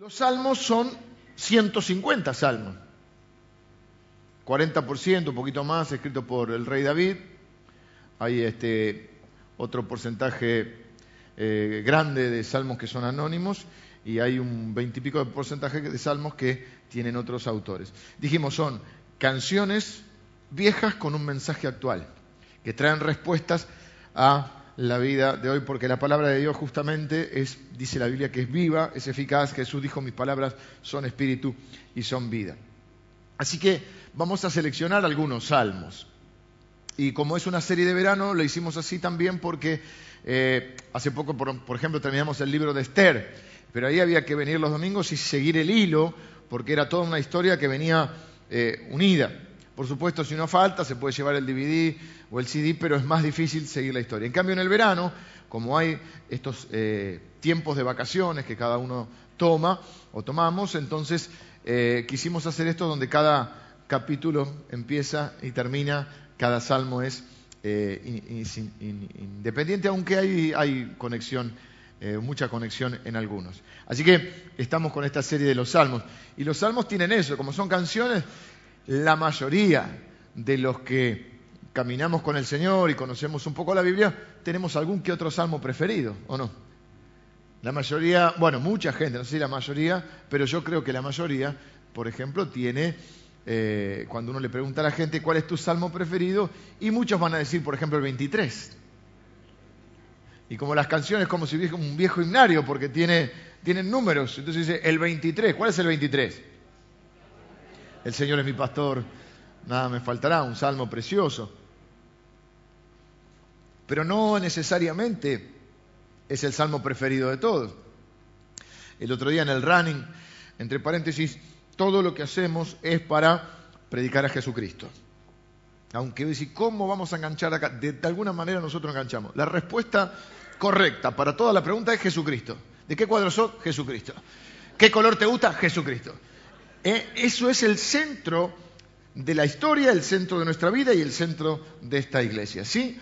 Los salmos son 150 salmos. 40%, un poquito más, escrito por el rey David. Hay este, otro porcentaje eh, grande de salmos que son anónimos y hay un veintipico de porcentaje de salmos que tienen otros autores. Dijimos, son canciones viejas con un mensaje actual, que traen respuestas a la vida de hoy, porque la palabra de Dios justamente es, dice la Biblia, que es viva, es eficaz. Jesús dijo, mis palabras son espíritu y son vida. Así que vamos a seleccionar algunos salmos. Y como es una serie de verano, lo hicimos así también porque eh, hace poco, por, ejemplo, terminamos el libro de Esther, pero ahí había que venir los domingos y seguir el hilo, porque era toda una historia que venía eh, unida. Por supuesto, si no falta, se puede llevar el DVD o el CD, pero es más difícil seguir la historia. En cambio, en el verano, como hay estos eh, tiempos de vacaciones que cada uno toma o tomamos, entonces eh, quisimos hacer esto donde cada capítulo empieza y termina, cada salmo es eh, independiente, aunque hay, hay conexión, mucha conexión en algunos. Así que estamos con esta serie de los salmos. Y los salmos tienen eso, como son canciones, la mayoría de los que caminamos con el Señor y conocemos un poco la Biblia, tenemos algún que otro salmo preferido, ¿o no? La mayoría, bueno, mucha gente, no sé si la mayoría, pero yo creo que la mayoría, por ejemplo, tiene, eh, cuando uno le pregunta a la gente cuál es tu salmo preferido, y muchos van a decir, por ejemplo, el 23. Y como las canciones, como si hubiese un viejo himnario, porque tiene, tienen números. Entonces dice, el 23, ¿cuál es el 23? El Señor es mi pastor, nada me faltará, un salmo precioso. Pero no necesariamente es el salmo preferido de todos. El otro día en el running, entre paréntesis, todo lo que hacemos es para predicar a Jesucristo. Aunque decir, ¿cómo vamos a enganchar acá? De, alguna manera nosotros enganchamos. La respuesta correcta para toda la pregunta es Jesucristo. ¿De qué cuadro sos? Jesucristo. ¿Qué color te gusta? Jesucristo. Eh, eso es el centro de la historia, el centro de nuestra vida y el centro de esta iglesia. ¿sí?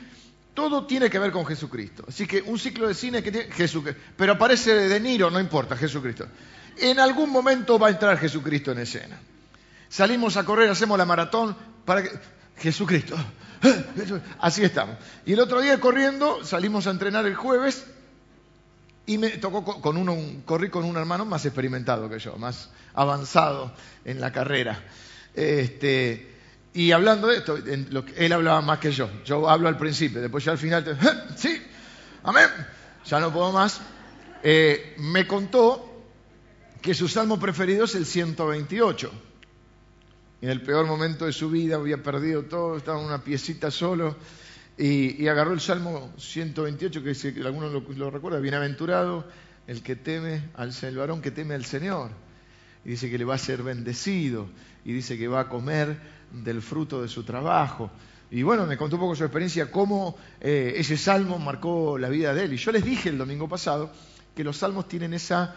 Todo tiene que ver con Jesucristo. Así que un ciclo de cine que tiene Jesucristo. Pero aparece De Niro, no importa, Jesucristo. En algún momento va a entrar Jesucristo en escena. Salimos a correr, hacemos la maratón para que... Jesucristo. Así estamos. Y el otro día corriendo, salimos a entrenar el jueves y me tocó con uno, corrí con un hermano más experimentado que yo, más avanzado en la carrera. Este, y hablando de esto, él hablaba más que yo. Yo hablo al principio, después ya al final, te, sí, amén, ya no puedo más. Eh, me contó que su salmo preferido es el 128. En el peor momento de su vida había perdido todo, estaba en una piecita solo y, agarró el Salmo 128, que si alguno lo, lo, recuerda, bienaventurado el que teme al el varón que teme al Señor. Y dice que le va a ser bendecido. Y dice que va a comer del fruto de su trabajo. Y bueno, me contó un poco su experiencia, cómo eh, ese salmo marcó la vida de él. Y yo les dije el domingo pasado que los salmos tienen esa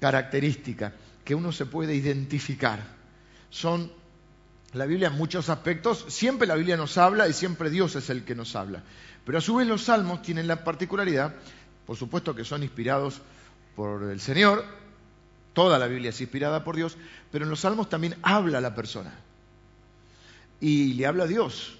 característica, que uno se puede identificar. Son la Biblia en muchos aspectos, siempre la Biblia nos habla y siempre Dios es el que nos habla. Pero a su vez los salmos tienen la particularidad, por supuesto que son inspirados por el Señor, toda la Biblia es inspirada por Dios, pero en los salmos también habla la persona. Y le habla a Dios.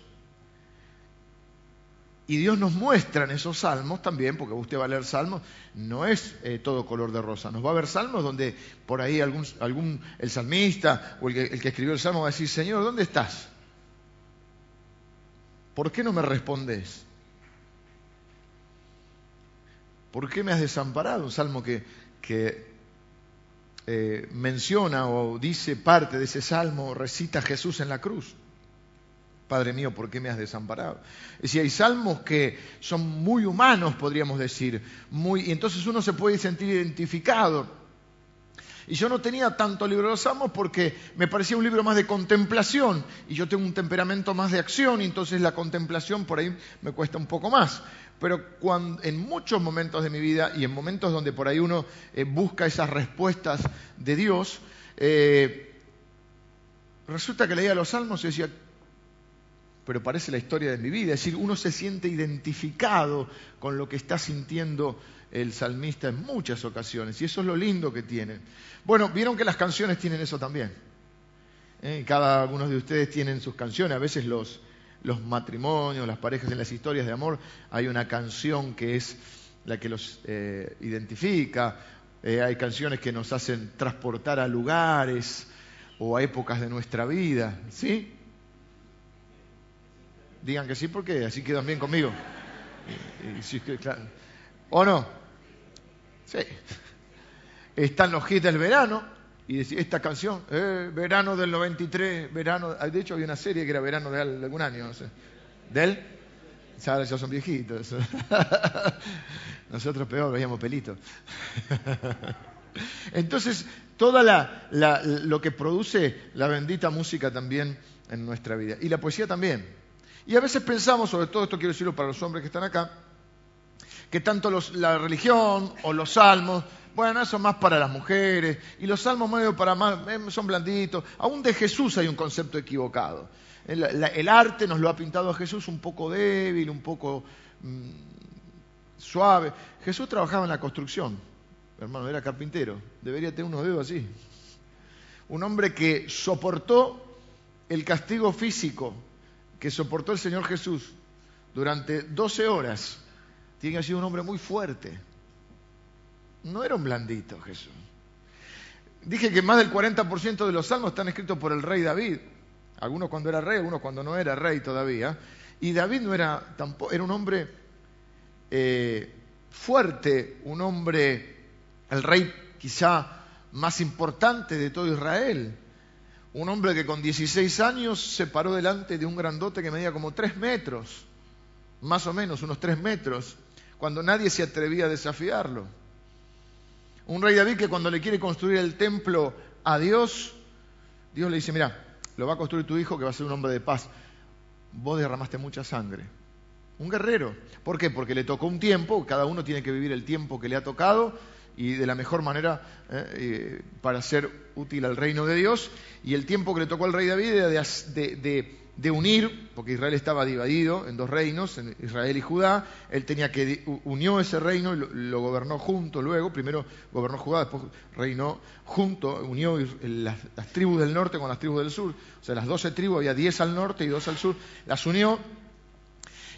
Y Dios nos muestra en esos salmos también, porque usted va a leer salmos, no es eh, todo color de rosa. Nos va a ver salmos donde por ahí algún, algún el salmista o el que, el que escribió el salmo va a decir, Señor, ¿dónde estás? ¿Por qué no me respondes? ¿Por qué me has desamparado? Un salmo que, que eh, menciona o dice parte de ese salmo, recita Jesús en la cruz. Padre mío, ¿por qué me has desamparado? Es decir, hay salmos que son muy humanos, podríamos decir, muy, y entonces uno se puede sentir identificado. Y yo no tenía tanto libro de los salmos porque me parecía un libro más de contemplación, y yo tengo un temperamento más de acción, y entonces la contemplación por ahí me cuesta un poco más. Pero cuando, en muchos momentos de mi vida y en momentos donde por ahí uno eh, busca esas respuestas de Dios, eh, resulta que leía los salmos y decía, pero parece la historia de mi vida. Es decir, uno se siente identificado con lo que está sintiendo el salmista en muchas ocasiones, y eso es lo lindo que tiene. Bueno, vieron que las canciones tienen eso también. ¿Eh? Cada uno de ustedes tienen sus canciones, a veces los, los matrimonios, las parejas en las historias de amor, hay una canción que es la que los eh, identifica, eh, hay canciones que nos hacen transportar a lugares o a épocas de nuestra vida, ¿sí? Digan que sí porque así quedan bien conmigo. ¿O no? Sí. Están los hits del verano y esta canción, eh, verano del 93, verano, de hecho había una serie que era verano de algún año, no sé. ¿Del? Ya, ya son viejitos. Nosotros peor, veíamos pelitos. Entonces, toda la, lo que produce la bendita música también en nuestra vida. Y la poesía también. Y a veces pensamos, sobre todo esto quiero decirlo para los hombres que están acá, que tanto la religión o los salmos, bueno, eso más para las mujeres, y los salmos medio para más, eh, son blanditos. Aún de Jesús hay un concepto equivocado. El, arte nos lo ha pintado a Jesús un poco débil, un poco mm, suave. Jesús trabajaba en la construcción, hermano, era carpintero, debería tener unos dedos así. Un hombre que soportó el castigo físico que soportó el Señor Jesús durante 12 horas, tiene que ser un hombre muy fuerte. No era un blandito Jesús. Dije que más del 40% de los salmos están escritos por el rey David. Algunos cuando era rey, algunos cuando no era rey todavía. Y David no era tampoco, era un hombre eh, fuerte, un hombre, el rey quizá más importante de todo Israel un hombre que con 16 años se paró delante de un grandote que medía como 3 metros, más o menos, unos 3 metros, cuando nadie se atrevía a desafiarlo. Un rey David que cuando le quiere construir el templo a Dios, Dios le dice, mira, lo va a construir tu hijo que va a ser un hombre de paz. Vos derramaste mucha sangre. Un guerrero. ¿Por qué? Porque le tocó un tiempo, cada uno tiene que vivir el tiempo que le ha tocado y de la mejor manera eh, eh, para ser útil al reino de Dios. Y el tiempo que le tocó al rey David era de, unir, porque Israel estaba dividido en dos reinos, Israel y Judá. Él tenía que unió ese reino y lo, gobernó junto luego. Primero gobernó Judá, después reinó junto, unió las, las tribus del norte con las tribus del sur. O sea, las doce tribus, había diez al norte y dos al sur, las unió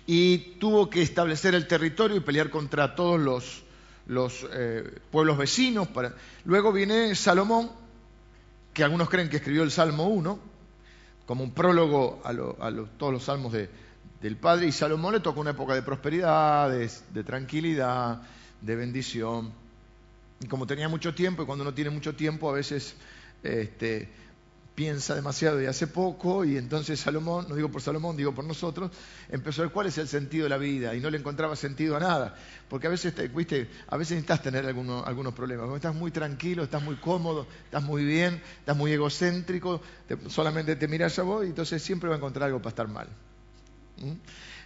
y tuvo que establecer el territorio y pelear contra todos los los eh, pueblos vecinos. Luego viene Salomón, que algunos creen que escribió el Salmo 1, como un prólogo a, todos los salmos del Padre, y Salomón le tocó una época de prosperidad, de, tranquilidad, de bendición. Y como tenía mucho tiempo, y cuando uno tiene mucho tiempo, a veces este, piensa demasiado y hace poco, y entonces Salomón, no digo por Salomón, digo por nosotros, empezó a ver cuál es el sentido de la vida y no le encontraba sentido a nada, porque a veces, viste, a veces necesitas tener algunos, algunos problemas, cuando estás muy tranquilo, estás muy cómodo, estás muy bien, estás muy egocéntrico, solamente te miras a vos y entonces siempre va a encontrar algo para estar mal. ¿Mm?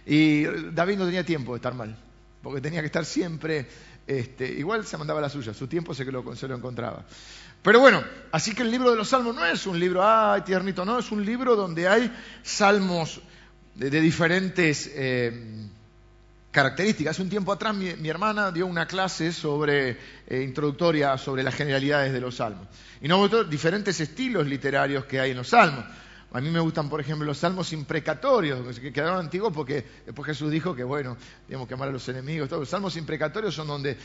Y David no tenía tiempo de estar mal, porque tenía que estar siempre, este, igual se mandaba la suya, su tiempo se, lo, se lo encontraba. Pero bueno, así que el libro de los salmos no es un libro, ay, tiernito, no, es un libro donde hay salmos de, diferentes eh, características. Hace un tiempo atrás mi, hermana dio una clase sobre eh, introductoria sobre las generalidades de los salmos. Y nos mostró diferentes estilos literarios que hay en los salmos. A mí me gustan, por ejemplo, los salmos imprecatorios, que quedaron antiguos porque después Jesús dijo que, bueno, tenemos que amar a los enemigos. Los salmos imprecatorios son donde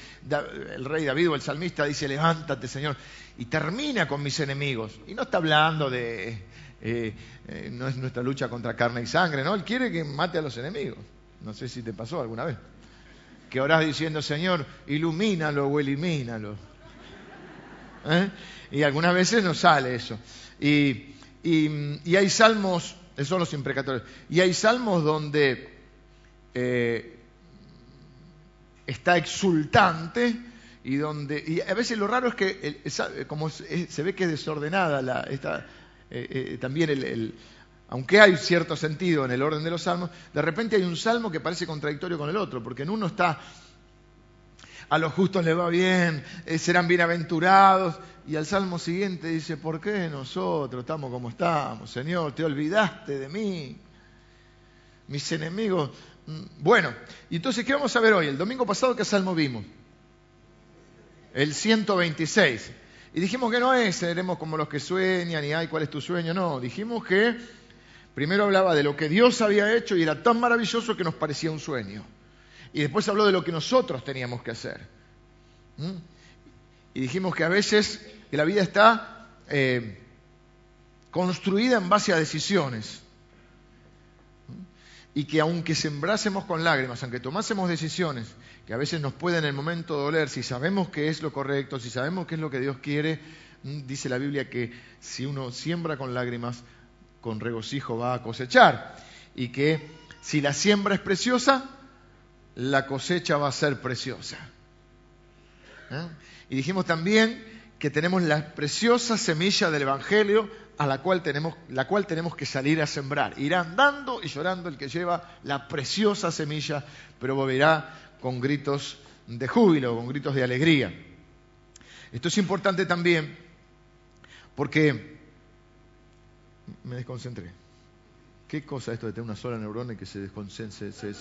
el rey David o el salmista dice, levántate, Señor, y termina con mis enemigos. Y no está hablando de, eh, eh, no es nuestra lucha contra carne y sangre, ¿no? Él quiere que mate a los enemigos. No sé si te pasó alguna vez. Que orás diciendo, Señor, ilumínalo o elimínalo. ¿Eh? Y algunas veces no sale eso. Y y, hay salmos, esos son los imprecatorios, y hay salmos donde eh, está exultante y donde y a veces lo raro es que como se ve que es desordenada la, esta, eh, eh, también el, aunque hay cierto sentido en el orden de los salmos, de repente hay un salmo que parece contradictorio con el otro, porque en uno está a los justos les va bien, serán bienaventurados, y al salmo siguiente dice, ¿por qué nosotros estamos como estamos? Señor, te olvidaste de mí. Mis enemigos. Mm, bueno, y entonces, ¿qué vamos a ver hoy? El domingo pasado, ¿qué salmo vimos? el 126. Y dijimos que no es, seremos como los que sueñan y ay, ¿cuál es tu sueño? No, dijimos que primero hablaba de lo que Dios había hecho y era tan maravilloso que nos parecía un sueño. Y después habló de lo que nosotros teníamos que hacer. ¿Mm? Y dijimos que a veces la vida está eh, construida en base a decisiones. Y que aunque sembrásemos con lágrimas, aunque tomásemos decisiones que a veces nos puede en el momento doler, si sabemos que es lo correcto, si sabemos que es lo que Dios quiere, dice la Biblia que si uno siembra con lágrimas, con regocijo va a cosechar. Y que si la siembra es preciosa, la cosecha va a ser preciosa. ¿Eh? Y dijimos también que tenemos la preciosa semilla del Evangelio a la cual tenemos, la cual tenemos que salir a sembrar. Irá andando y llorando el que lleva la preciosa semilla, pero volverá con gritos de júbilo, con gritos de alegría. Esto es importante también porque me desconcentré. ¿Qué cosa esto de tener una sola neurona y que se, se,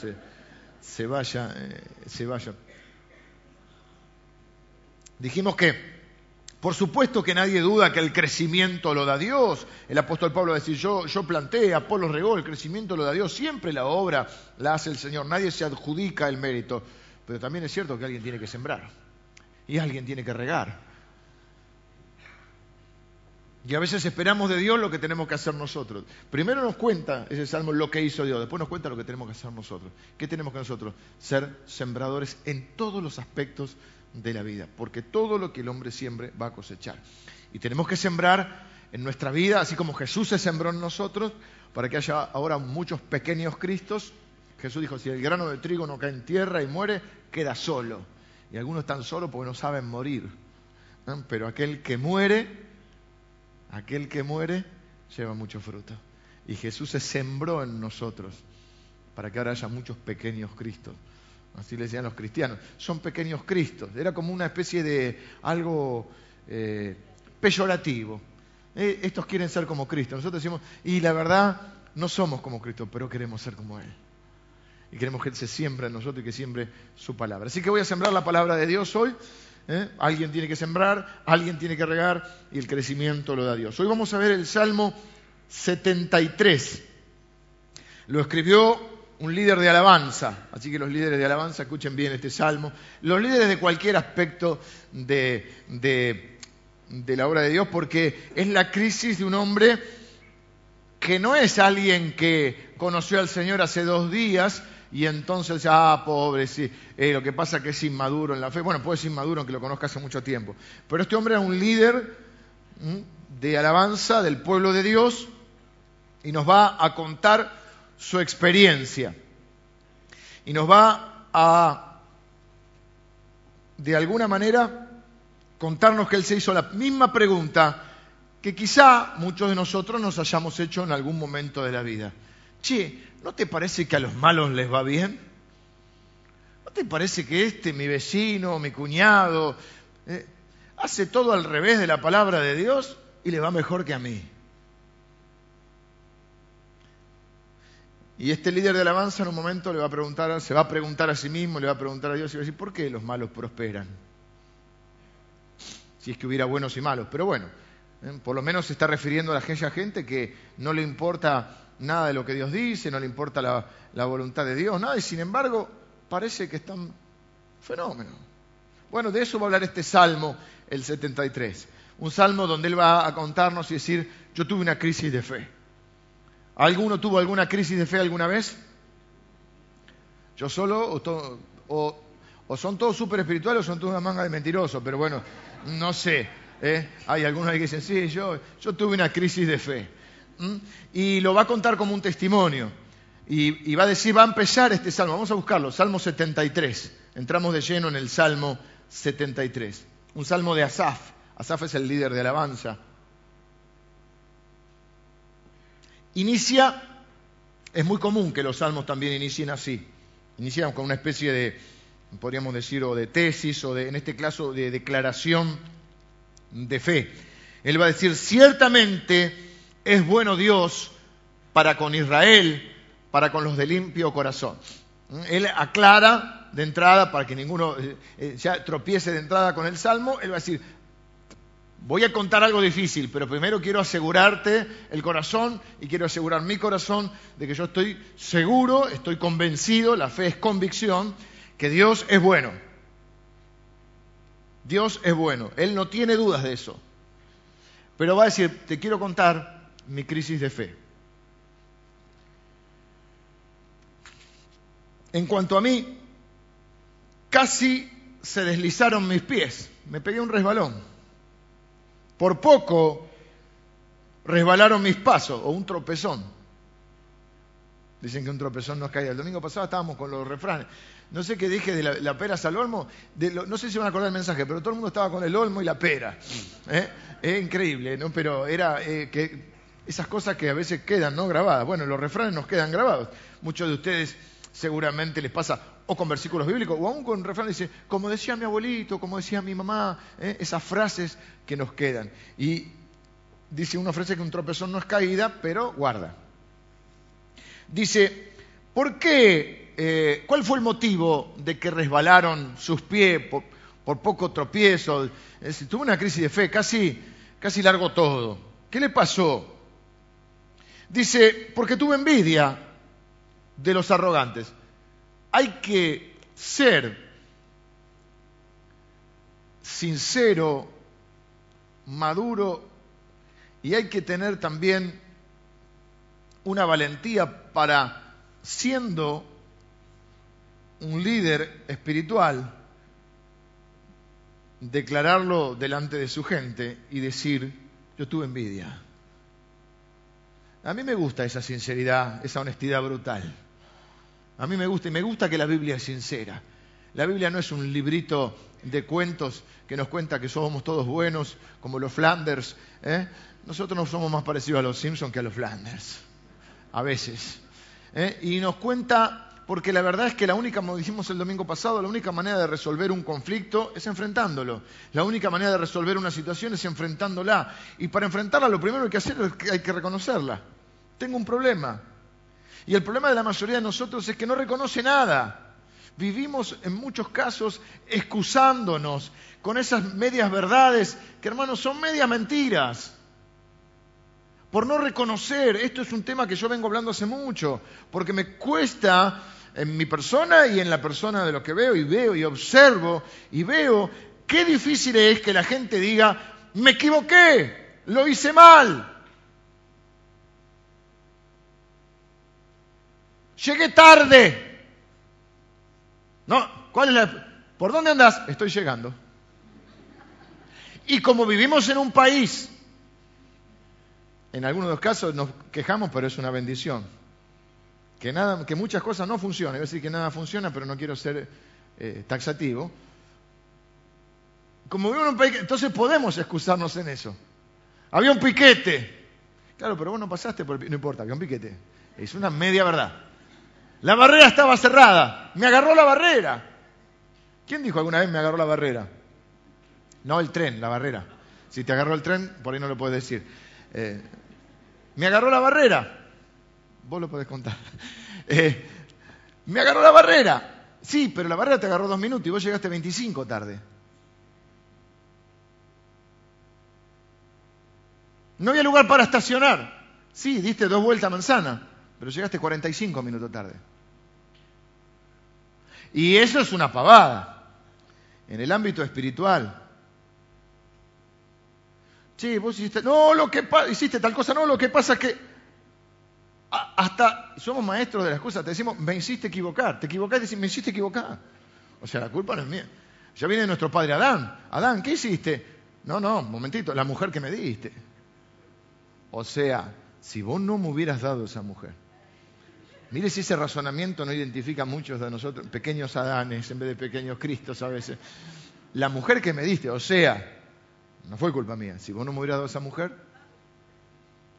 se, vaya, eh, se vaya? Dijimos que, por supuesto que nadie duda que el crecimiento lo da Dios. El apóstol Pablo decía, yo, yo planté, Apolo regó, el crecimiento lo da Dios. Siempre la obra la hace el Señor, nadie se adjudica el mérito. Pero también es cierto que alguien tiene que sembrar y alguien tiene que regar. Y a veces esperamos de Dios lo que tenemos que hacer nosotros. Primero nos cuenta ese salmo lo que hizo Dios, después nos cuenta lo que tenemos que hacer nosotros. ¿Qué tenemos que nosotros? Ser sembradores en todos los aspectos de la vida, porque todo lo que el hombre siembre va a cosechar. Y tenemos que sembrar en nuestra vida, así como Jesús se sembró en nosotros, para que haya ahora muchos pequeños Cristos. Jesús dijo, si el grano de trigo no cae en tierra y muere, queda solo. Y algunos están solos porque no saben morir. Pero aquel que muere, aquel que muere, lleva mucho fruto. Y Jesús se sembró en nosotros para que ahora haya muchos pequeños Cristos así le decían los cristianos, son pequeños cristos, era como una especie de algo eh, peyorativo. Eh, estos quieren ser como Cristo, nosotros decimos, y la verdad, no somos como Cristo, pero queremos ser como Él. Y queremos que Él se siembre en nosotros y que siembre su palabra. Así que voy a sembrar la palabra de Dios hoy. ¿eh? Alguien tiene que sembrar, alguien tiene que regar y el crecimiento lo da Dios. Hoy vamos a ver el Salmo 73. Lo escribió un líder de alabanza, así que los líderes de alabanza escuchen bien este salmo, los líderes de cualquier aspecto de, la obra de Dios, porque es la crisis de un hombre que no es alguien que conoció al Señor hace dos días y entonces, ah, pobre, sí, eh, lo que pasa es que es inmaduro en la fe. Bueno, puede ser inmaduro aunque lo conozca hace mucho tiempo. Pero este hombre era un líder de alabanza del pueblo de Dios y nos va a contar su experiencia. Y nos va a, de alguna manera, contarnos que él se hizo la misma pregunta que quizá muchos de nosotros nos hayamos hecho en algún momento de la vida. Che, ¿no te parece que a los malos les va bien? ¿No te parece que este, mi vecino, mi cuñado, eh, hace todo al revés de la palabra de Dios y le va mejor que a mí? Y este líder de alabanza en un momento le va a preguntar, se va a preguntar a sí mismo, le va a preguntar a Dios y va a decir, ¿por qué los malos prosperan? Si es que hubiera buenos y malos. Pero bueno, ¿eh? por lo menos se está refiriendo a aquella gente que no le importa nada de lo que Dios dice, no le importa la, voluntad de Dios, nada, y sin embargo parece que están fenómenos. Bueno, de eso va a hablar este salmo, el 73. Un salmo donde él va a contarnos y decir, yo tuve una crisis de fe. ¿Alguno tuvo alguna crisis de fe alguna vez? Yo solo, o, son todos súper espirituales o son todos una manga de mentirosos, pero bueno, no sé. ¿eh? Hay algunos que dicen, sí, yo, yo tuve una crisis de fe. Y lo va a contar como un testimonio. Y, y, va a decir, va a empezar este salmo, vamos a buscarlo, Salmo 73. Entramos de lleno en el Salmo 73. Un salmo de Asaf. Asaf es el líder de alabanza Inicia, es muy común que los salmos también inicien así, inician con una especie de, podríamos decir, o de tesis, o de, en este caso, de declaración de fe. Él va a decir, ciertamente es bueno Dios para con Israel, para con los de limpio corazón. Él aclara de entrada, para que ninguno eh, eh, ya tropiece de entrada con el salmo, él va a decir, voy a contar algo difícil, pero primero quiero asegurarte el corazón y quiero asegurar mi corazón de que yo estoy seguro, estoy convencido, la fe es convicción, que Dios es bueno. Dios es bueno, Él no tiene dudas de eso. Pero va a decir, te quiero contar mi crisis de fe. En cuanto a mí, casi se deslizaron mis pies, me pegué un resbalón. Por poco resbalaron mis pasos o un tropezón. Dicen que un tropezón no es caída. El domingo pasado estábamos con los refranes. No sé qué dije de la, pera al olmo. no sé si van a acordar el mensaje, pero todo el mundo estaba con el olmo y la pera. ¿eh? Es increíble, ¿no? Pero era eh, que esas cosas que a veces quedan no grabadas. Bueno, los refranes nos quedan grabados. Muchos de ustedes seguramente les pasa o con versículos bíblicos o aún con refranes, dice, como decía mi abuelito, como decía mi mamá, ¿eh? esas frases que nos quedan. Y dice una frase que un tropezón no es caída, pero guarda. Dice, ¿por qué? Eh, ¿Cuál fue el motivo de que resbalaron sus pies por, poco tropiezo? tuvo una crisis de fe, casi, casi largo todo. ¿Qué le pasó? Dice, porque tuve envidia de los arrogantes. Hay que ser sincero, maduro y hay que tener también una valentía para, siendo un líder espiritual, declararlo delante de su gente y decir, yo tuve envidia. A mí me gusta esa sinceridad, esa honestidad brutal. A mí me gusta y me gusta que la Biblia es sincera. La Biblia no es un librito de cuentos que nos cuenta que somos todos buenos, como los Flanders. ¿eh? Nosotros no somos más parecidos a los Simpsons que a los Flanders, a veces. ¿eh? Y nos cuenta, porque la verdad es que la única, como dijimos el domingo pasado, la única manera de resolver un conflicto es enfrentándolo. La única manera de resolver una situación es enfrentándola. Y para enfrentarla lo primero que hay que hacer es que hay que reconocerla. Tengo un problema, y el problema de la mayoría de nosotros es que no reconoce nada. Vivimos en muchos casos excusándonos con esas medias verdades que, hermanos, son medias mentiras. Por no reconocer, esto es un tema que yo vengo hablando hace mucho, porque me cuesta en mi persona y en la persona de lo que veo y veo y observo y veo qué difícil es que la gente diga, me equivoqué, lo hice mal, Llegué tarde. No, ¿cuál es la... ¿Por dónde andas? Estoy llegando. Y como vivimos en un país, en algunos de los casos nos quejamos, pero es una bendición. Que, nada, que muchas cosas no funcionan. Es decir que nada funciona, pero no quiero ser eh, taxativo. Como vivimos en un país, entonces podemos excusarnos en eso. Había un piquete. Claro, pero vos no pasaste por el No importa, había un piquete. Es una media verdad. La barrera estaba cerrada. Me agarró la barrera. ¿Quién dijo alguna vez me agarró la barrera? No el tren, la barrera. Si te agarró el tren, por ahí no lo puedes decir. Eh, me agarró la barrera. Vos lo podés contar. Eh, me agarró la barrera. Sí, pero la barrera te agarró dos minutos y vos llegaste 25 tarde. No había lugar para estacionar. Sí, diste dos vueltas a manzana, pero llegaste 45 minutos tarde. Y eso es una pavada. En el ámbito espiritual. Sí, vos hiciste, no, lo que hiciste tal cosa, no, lo que pasa es que hasta somos maestros de las cosas, te decimos, me hiciste equivocar, te equivocaste, decís, me hiciste equivocar. O sea, la culpa no es mía. Ya viene nuestro padre Adán. Adán, ¿qué hiciste? No, no, un momentito, la mujer que me diste. O sea, si vos no me hubieras dado esa mujer, Mire si ese razonamiento no identifica a muchos de nosotros, pequeños Adanes en vez de pequeños Cristos a veces. La mujer que me diste, o sea, no fue culpa mía. Si vos no me hubieras dado esa mujer,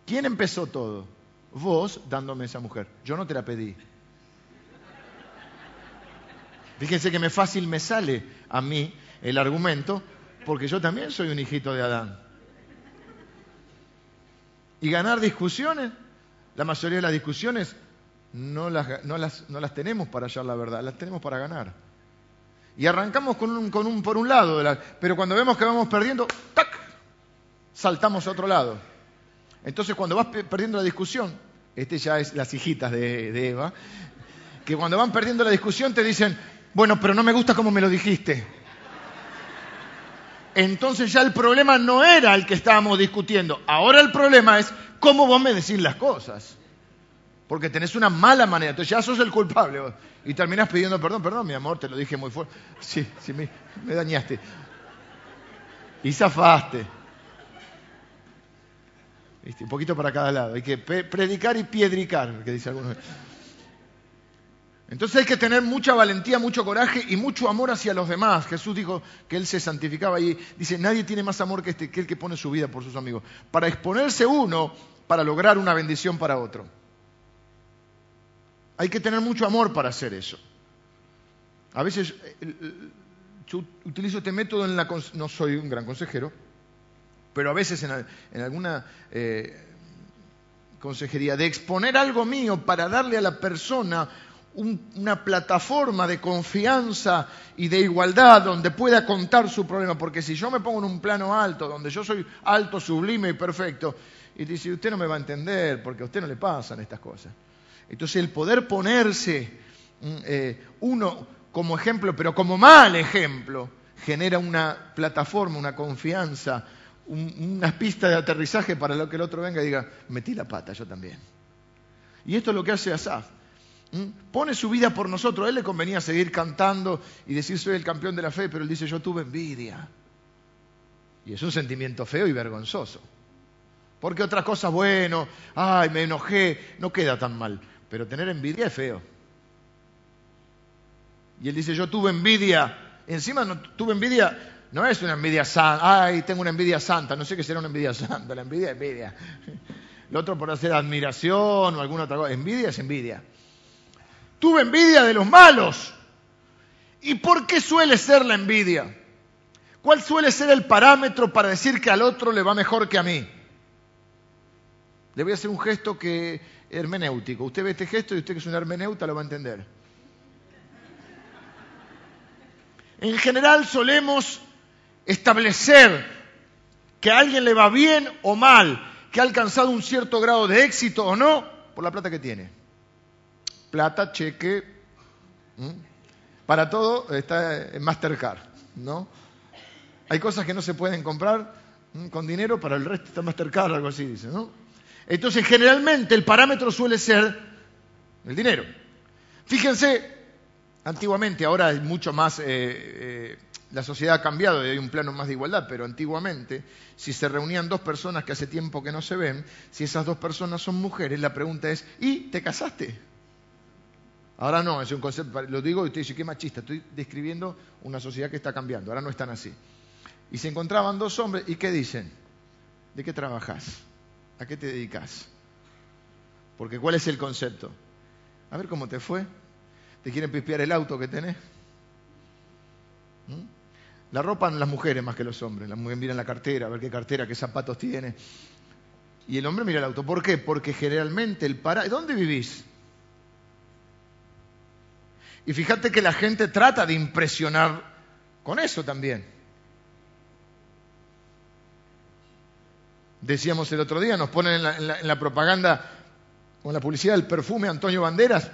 ¿quién empezó todo? Vos dándome esa mujer. Yo no te la pedí. Fíjense que me fácil me sale a mí el argumento, porque yo también soy un hijito de Adán. Y ganar discusiones, la mayoría de las discusiones no las, no, las, no las tenemos para hallar la verdad, las tenemos para ganar. Y arrancamos con un, con un por un lado, pero cuando vemos que vamos perdiendo, ¡tac! saltamos a otro lado. Entonces cuando vas perdiendo la discusión, este ya es las hijitas de, Eva, que cuando van perdiendo la discusión te dicen, bueno, pero no me gusta como me lo dijiste. Entonces ya el problema no era el que estábamos discutiendo, ahora el problema es cómo vos me decís las cosas. Porque tenés una mala manera, entonces ya sos el culpable. Y terminás pidiendo perdón, perdón, mi amor, te lo dije muy fuerte. Sí, sí, me, dañaste. Y zafaste. Un poquito para cada lado. Hay que predicar y piedricar, que dice algunos. Entonces hay que tener mucha valentía, mucho coraje y mucho amor hacia los demás. Jesús dijo que él se santificaba y dice, nadie tiene más amor que, este, que el que pone su vida por sus amigos. Para exponerse uno, para lograr una bendición para otro. Hay que tener mucho amor para hacer eso. A veces eh, yo utilizo este método en la... No soy un gran consejero, pero a veces en, alguna eh, consejería de exponer algo mío para darle a la persona una plataforma de confianza y de igualdad donde pueda contar su problema, porque si yo me pongo en un plano alto, donde yo soy alto, sublime y perfecto, y dice, usted no me va a entender, porque a usted no le pasan estas cosas. Entonces el poder ponerse mm, eh, uno como ejemplo, pero como mal ejemplo, genera una plataforma, una confianza, una pista de aterrizaje para lo que el otro venga y diga, metí la pata, yo también. Y esto es lo que hace Asaf. Pone su vida por nosotros. A él le convenía seguir cantando y decir soy el campeón de la fe, pero él dice yo tuve envidia. Y es un sentimiento feo y vergonzoso. Porque otra cosa, bueno, ay, me enojé, no queda tan mal. Pero tener envidia es feo. Y él dice, yo tuve envidia. Encima no, tuve envidia, no es una envidia santa. Ay, tengo una envidia santa. No sé qué será una envidia santa. La envidia es envidia. Lo otro por hacer admiración o alguna otra cosa. Envidia es envidia. Tuve envidia de los malos. ¿Y por qué suele ser la envidia? ¿Cuál suele ser el parámetro para decir que al otro le va mejor que a mí? Le voy a hacer un gesto que hermenéutico. Usted ve este gesto y usted que es un hermeneuta lo va a entender. En general solemos establecer que a alguien le va bien o mal, que ha alcanzado un cierto grado de éxito o no, por la plata que tiene. Plata, cheque, para todo está en Mastercard, ¿no? Hay cosas que no se pueden comprar con dinero, para el resto está Mastercard, algo así dice, ¿no? Entonces, generalmente el parámetro suele ser el dinero. Fíjense, antiguamente, ahora es mucho más, eh, eh, la sociedad ha cambiado y hay un plano más de igualdad, pero antiguamente, si se reunían dos personas que hace tiempo que no se ven, si esas dos personas son mujeres, la pregunta es, ¿y te casaste? Ahora no, es un concepto, lo digo y usted dice, qué machista, estoy describiendo una sociedad que está cambiando, ahora no están así. Y se encontraban dos hombres, ¿y qué dicen? ¿De qué trabajas? ¿A qué te dedicas? Porque ¿cuál es el concepto? A ver cómo te fue. ¿Te quieren pispear el auto que tenés? ¿Mm? La ropa las mujeres más que los hombres. Las mujeres miran la cartera, a ver qué cartera, qué zapatos tiene. Y el hombre mira el auto. ¿Por qué? Porque generalmente el para... ¿Dónde vivís? Y fíjate que la gente trata de impresionar con eso también. Decíamos el otro día, nos ponen en la, propaganda o en la publicidad el perfume Antonio Banderas,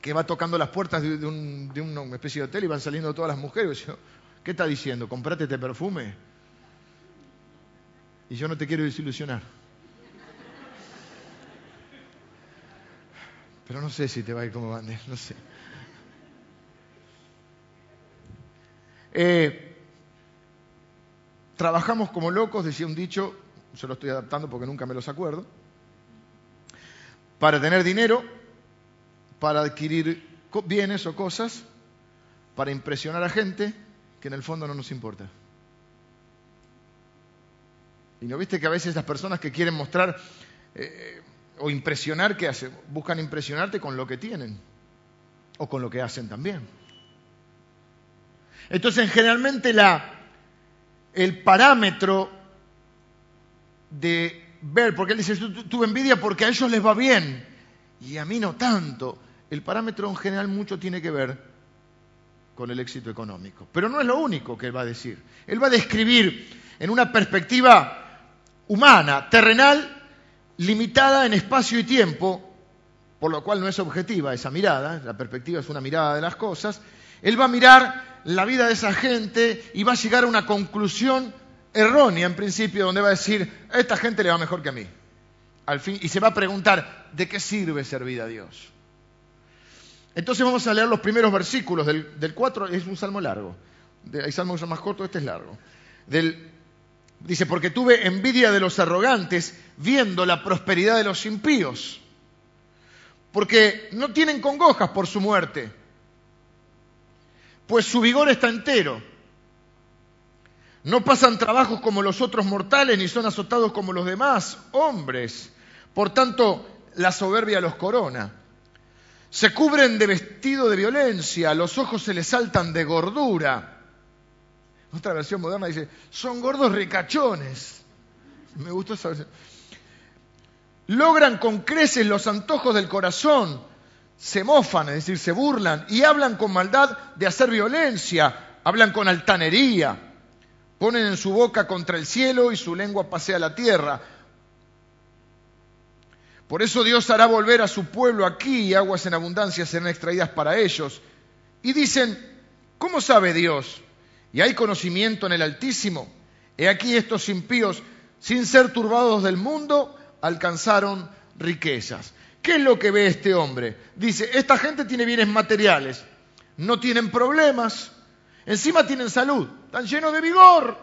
que va tocando las puertas de, una especie de hotel y van saliendo todas las mujeres. Yo, ¿Qué está diciendo? Comprate este perfume. Y yo no te quiero desilusionar. Pero no sé si te va a ir como Banderas, no sé. Eh, trabajamos como locos, decía un dicho, yo lo estoy adaptando porque nunca me los acuerdo, para tener dinero, para adquirir bienes o cosas, para impresionar a gente que en el fondo no nos importa. Y no viste que a veces las personas que quieren mostrar eh, o impresionar, ¿qué hacen? Buscan impresionarte con lo que tienen o con lo que hacen también. Entonces, generalmente la, el parámetro de ver, porque él dice, tuve envidia porque a ellos les va bien y a mí no tanto. El parámetro en general mucho tiene que ver con el éxito económico. Pero no es lo único que él va a decir. Él va a describir en una perspectiva humana, terrenal, limitada en espacio y tiempo, por lo cual no es objetiva esa mirada, la perspectiva es una mirada de las cosas, él va a mirar la vida de esa gente y va a llegar a una conclusión errónea en principio, donde va a decir, a esta gente le va mejor que a mí. Al fin, y se va a preguntar, ¿de qué sirve servir a Dios? Entonces vamos a leer los primeros versículos del, 4, es un salmo largo. hay salmos más cortos, este es largo. dice, porque tuve envidia de los arrogantes viendo la prosperidad de los impíos, porque no tienen congojas por su muerte, pues su vigor está entero. No pasan trabajos como los otros mortales, ni son azotados como los demás hombres. Por tanto, la soberbia los corona. Se cubren de vestido de violencia, los ojos se les saltan de gordura. Otra versión moderna dice, son gordos ricachones. Me gustó esa versión. Logran con creces los antojos del corazón, se mofan, es decir, se burlan y hablan con maldad de hacer violencia, hablan con altanería, ponen en su boca contra el cielo y su lengua pasea la tierra por eso Dios hará volver a su pueblo aquí y aguas en abundancia serán extraídas para ellos. Y dicen, ¿cómo sabe Dios? Y hay conocimiento en el Altísimo. He aquí estos impíos, sin ser turbados del mundo, alcanzaron riquezas. ¿Qué es lo que ve este hombre? Dice, esta gente tiene bienes materiales, no tienen problemas, encima tienen salud, están llenos de vigor.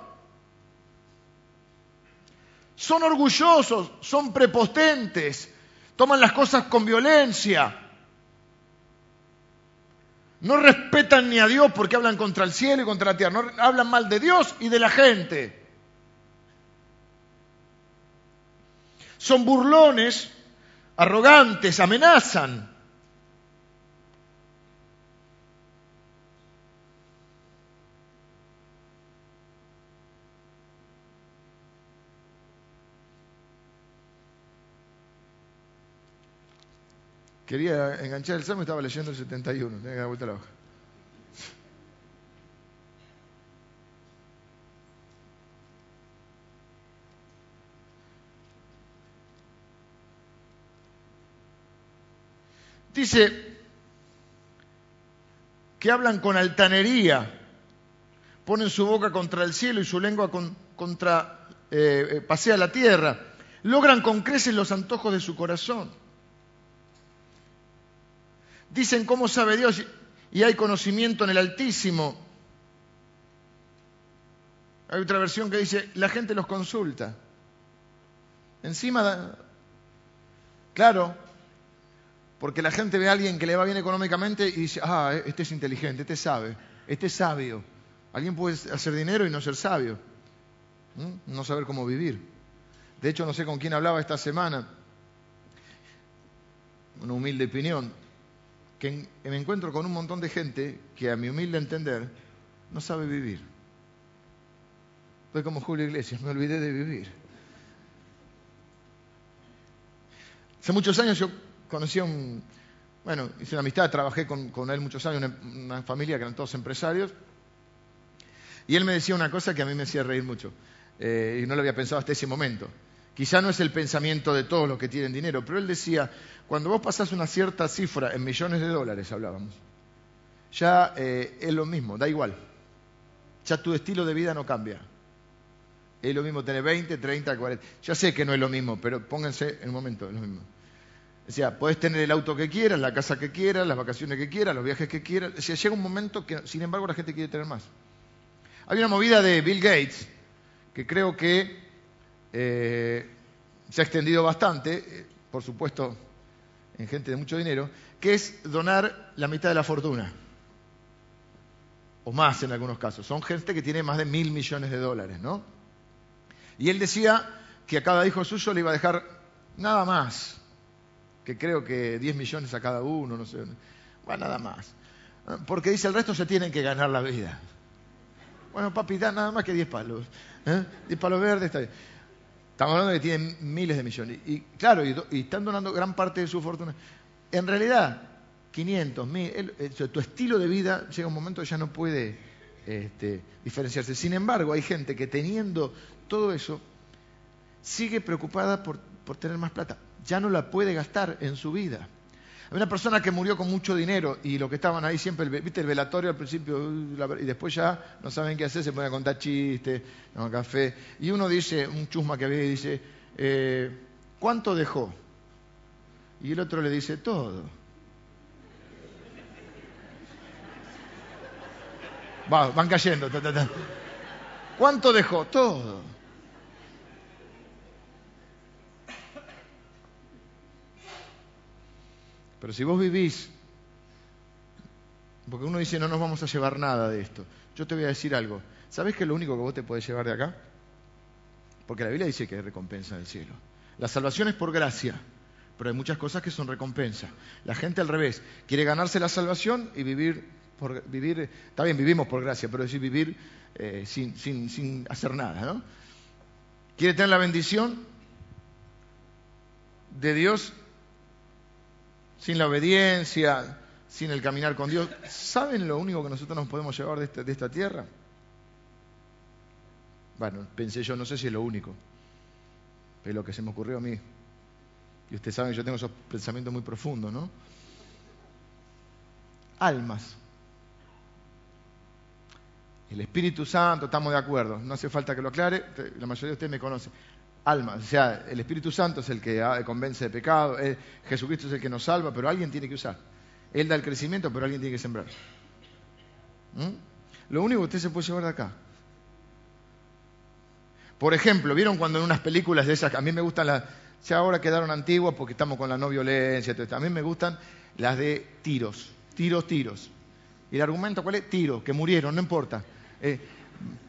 Son orgullosos, son prepotentes, toman las cosas con violencia. No respetan ni a Dios porque hablan contra el cielo y contra la tierra. No hablan mal de Dios y de la gente. Son burlones, arrogantes, amenazan. Quería enganchar el salmo estaba leyendo el 71. Tenía que dar vuelta la hoja. Dice que hablan con altanería, ponen su boca contra el cielo y su lengua contra, eh, eh, pasea la tierra, logran con creces los antojos de su corazón Dicen cómo sabe Dios y hay conocimiento en el Altísimo. Hay otra versión que dice, la gente los consulta. Encima, claro, porque la gente ve a alguien que le va bien económicamente y dice, ah, este es inteligente, este sabe, este es sabio. Alguien puede hacer dinero y no ser sabio, no saber cómo vivir. De hecho, no sé con quién hablaba esta semana, una humilde opinión, que me encuentro con un montón de gente que a mi humilde entender no sabe vivir. Soy como Julio Iglesias, me olvidé de vivir. Hace muchos años yo conocí a un, bueno, hice una amistad, trabajé con, él muchos años, en una, familia que eran todos empresarios, y él me decía una cosa que a mí me hacía reír mucho, eh, y no lo había pensado hasta ese momento. Quizá no es el pensamiento de todos los que tienen dinero, pero él decía, cuando vos pasás una cierta cifra en millones de dólares, hablábamos, ya eh, es lo mismo, da igual. Ya tu estilo de vida no cambia. Es lo mismo tener 20, 30, 40. Ya sé que no es lo mismo, pero pónganse en un momento, es lo mismo. O sea, podés tener el auto que quieras, la casa que quieras, las vacaciones que quieras, los viajes que quieras. O sea, llega un momento que, sin embargo, la gente quiere tener más. Hay una movida de Bill Gates que creo que eh, se ha extendido bastante, eh, por supuesto, en gente de mucho dinero, que es donar la mitad de la fortuna, o más en algunos casos. Son gente que tiene más de mil millones de dólares, ¿no? Y él decía que a cada hijo suyo le iba a dejar nada más, que creo que 10 millones a cada uno, no sé, bueno, nada más. Porque dice, el resto se tienen que ganar la vida. Bueno, papi, da nada más que 10 palos. ¿eh? 10 palos verdes, está bien. Estamos hablando de que tienen miles de millones. Y claro, y, están donando gran parte de su fortuna. En realidad, 500, 1000, tu estilo de vida llega un momento que ya no puede este, diferenciarse. Sin embargo, hay gente que teniendo todo eso, sigue preocupada por, por tener más plata. Ya no la puede gastar en su vida. Una persona que murió con mucho dinero y lo que estaban ahí siempre, viste el velatorio al principio y después ya no saben qué hacer, se ponen a contar chistes, no, café. Y uno dice, un chusma que había, dice, eh, ¿cuánto dejó? Y el otro le dice, todo. van cayendo. ¿Cuánto dejó? Todo. Pero si vos vivís, porque uno dice no nos vamos a llevar nada de esto, yo te voy a decir algo. ¿Sabés qué es lo único que vos te podés llevar de acá? Porque la Biblia dice que hay recompensa del cielo. La salvación es por gracia, pero hay muchas cosas que son recompensa. La gente al revés, quiere ganarse la salvación y vivir por vivir, está bien, vivimos por gracia, pero decir vivir eh, sin, sin, sin hacer nada, ¿no? Quiere tener la bendición de Dios sin la obediencia, sin el caminar con Dios. ¿Saben lo único que nosotros nos podemos llevar de esta, de esta tierra? Bueno, pensé yo, no sé si es lo único, es lo que se me ocurrió a mí. Y ustedes saben, yo tengo esos pensamientos muy profundos, ¿no? Almas. El Espíritu Santo, estamos de acuerdo, no hace falta que lo aclare, la mayoría de ustedes me conocen. Almas, o sea, el Espíritu Santo es el que convence de pecado, eh, Jesucristo es el que nos salva, pero alguien tiene que usar. Él da el crecimiento, pero alguien tiene que sembrar. ¿Mm? Lo único que usted se puede llevar de acá. Por ejemplo, ¿vieron cuando en unas películas de esas, a mí me gustan las, ya ahora quedaron antiguas porque estamos con la no violencia, todo a mí me gustan las de tiros, tiros, tiros. ¿Y el argumento cuál es? Tiro, que murieron, no importa. Eh,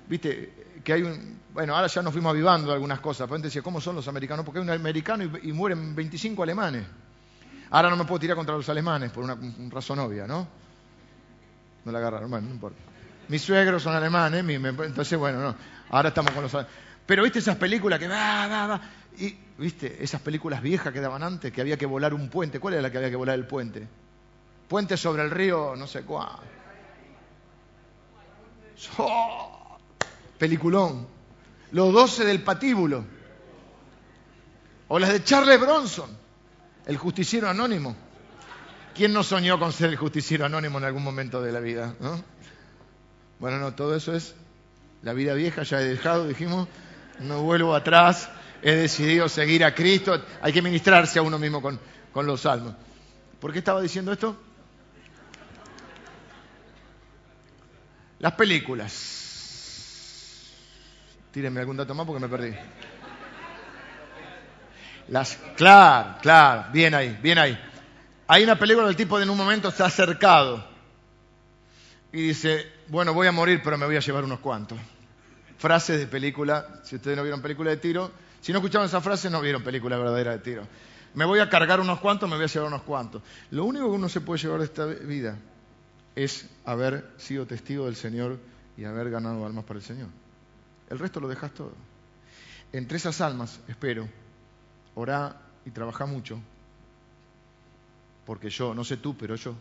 viste, que hay un... Bueno, ahora ya nos fuimos avivando algunas cosas. Pero antes decía, ¿cómo son los americanos? Porque hay un americano y, mueren 25 alemanes. Ahora no me puedo tirar contra los alemanes por una, razón obvia, ¿no? No la agarraron, bueno, no importa. Mis suegros son alemanes, entonces, bueno, no. Ahora estamos con los... Pero viste esas películas que va, va, va. Y, viste, esas películas viejas que daban antes, que había que volar un puente. ¿Cuál era la que había que volar el puente? Puente sobre el río, no sé cuál. ¡Oh! Peliculón. Los doce del patíbulo. O las de Charles Bronson, el justiciero anónimo. ¿Quién no soñó con ser el justiciero anónimo en algún momento de la vida? Bueno, no, todo eso es la vida vieja, ya he dejado, dijimos, no vuelvo atrás, he decidido seguir a Cristo, hay que ministrarse a uno mismo con, con los salmos. ¿Por qué estaba diciendo esto? Las películas. Tírenme algún dato más porque me perdí. Las, claro, claro, bien ahí, bien ahí. Hay una película del tipo de en un momento está acercado y dice, bueno, voy a morir, pero me voy a llevar unos cuantos. Frases de película, si ustedes no vieron película de tiro, si no escuchaban esa frase no vieron película verdadera de tiro. Me voy a cargar unos cuantos, me voy a llevar unos cuantos. Lo único que uno se puede llevar de esta vida es haber sido testigo del Señor y haber ganado almas para el Señor. El resto lo dejas todo. Entre esas almas, espero, orá y trabaja mucho, porque yo, no sé tú, pero yo,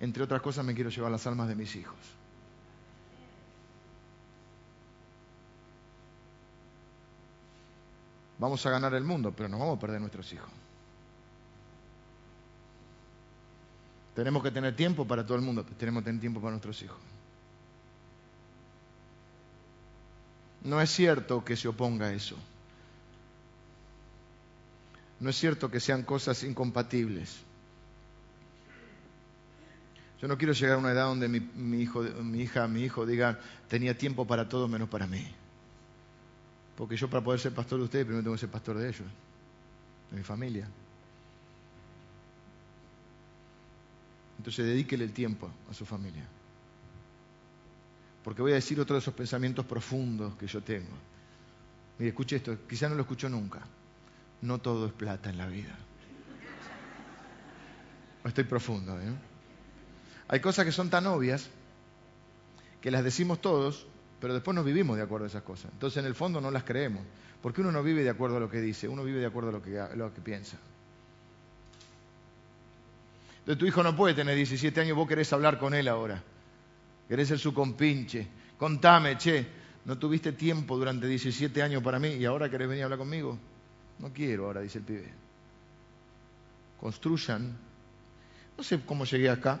entre otras cosas, me quiero llevar las almas de mis hijos. Vamos a ganar el mundo, pero nos vamos a perder nuestros hijos. Tenemos que tener tiempo para todo el mundo, tenemos que tener tiempo para nuestros hijos. No es cierto que se oponga a eso. No es cierto que sean cosas incompatibles. Yo no quiero llegar a una edad donde mi, hijo, mi hija, mi hijo diga, tenía tiempo para todo menos para mí. Porque yo para poder ser pastor de ustedes, primero tengo que ser pastor de ellos, de mi familia. Entonces dedíquele el tiempo a su familia. Porque voy a decir otro de esos pensamientos profundos que yo tengo. Mire, escuche esto, quizá no lo escuchó nunca. No todo es plata en la vida. Estoy profundo, ¿eh? Hay cosas que son tan obvias que las decimos todos, pero después no vivimos de acuerdo a esas cosas. Entonces en el fondo no las creemos, porque uno no vive de acuerdo a lo que dice, uno vive de acuerdo a lo que, a lo que piensa. Entonces tu hijo no puede tener 17 años, vos querés hablar con él ahora. Querés ser su compinche. Contame, che, ¿no tuviste tiempo durante 17 años para mí y ahora querés venir a hablar conmigo? No quiero ahora, dice el pibe. Construyan. No sé cómo llegué acá.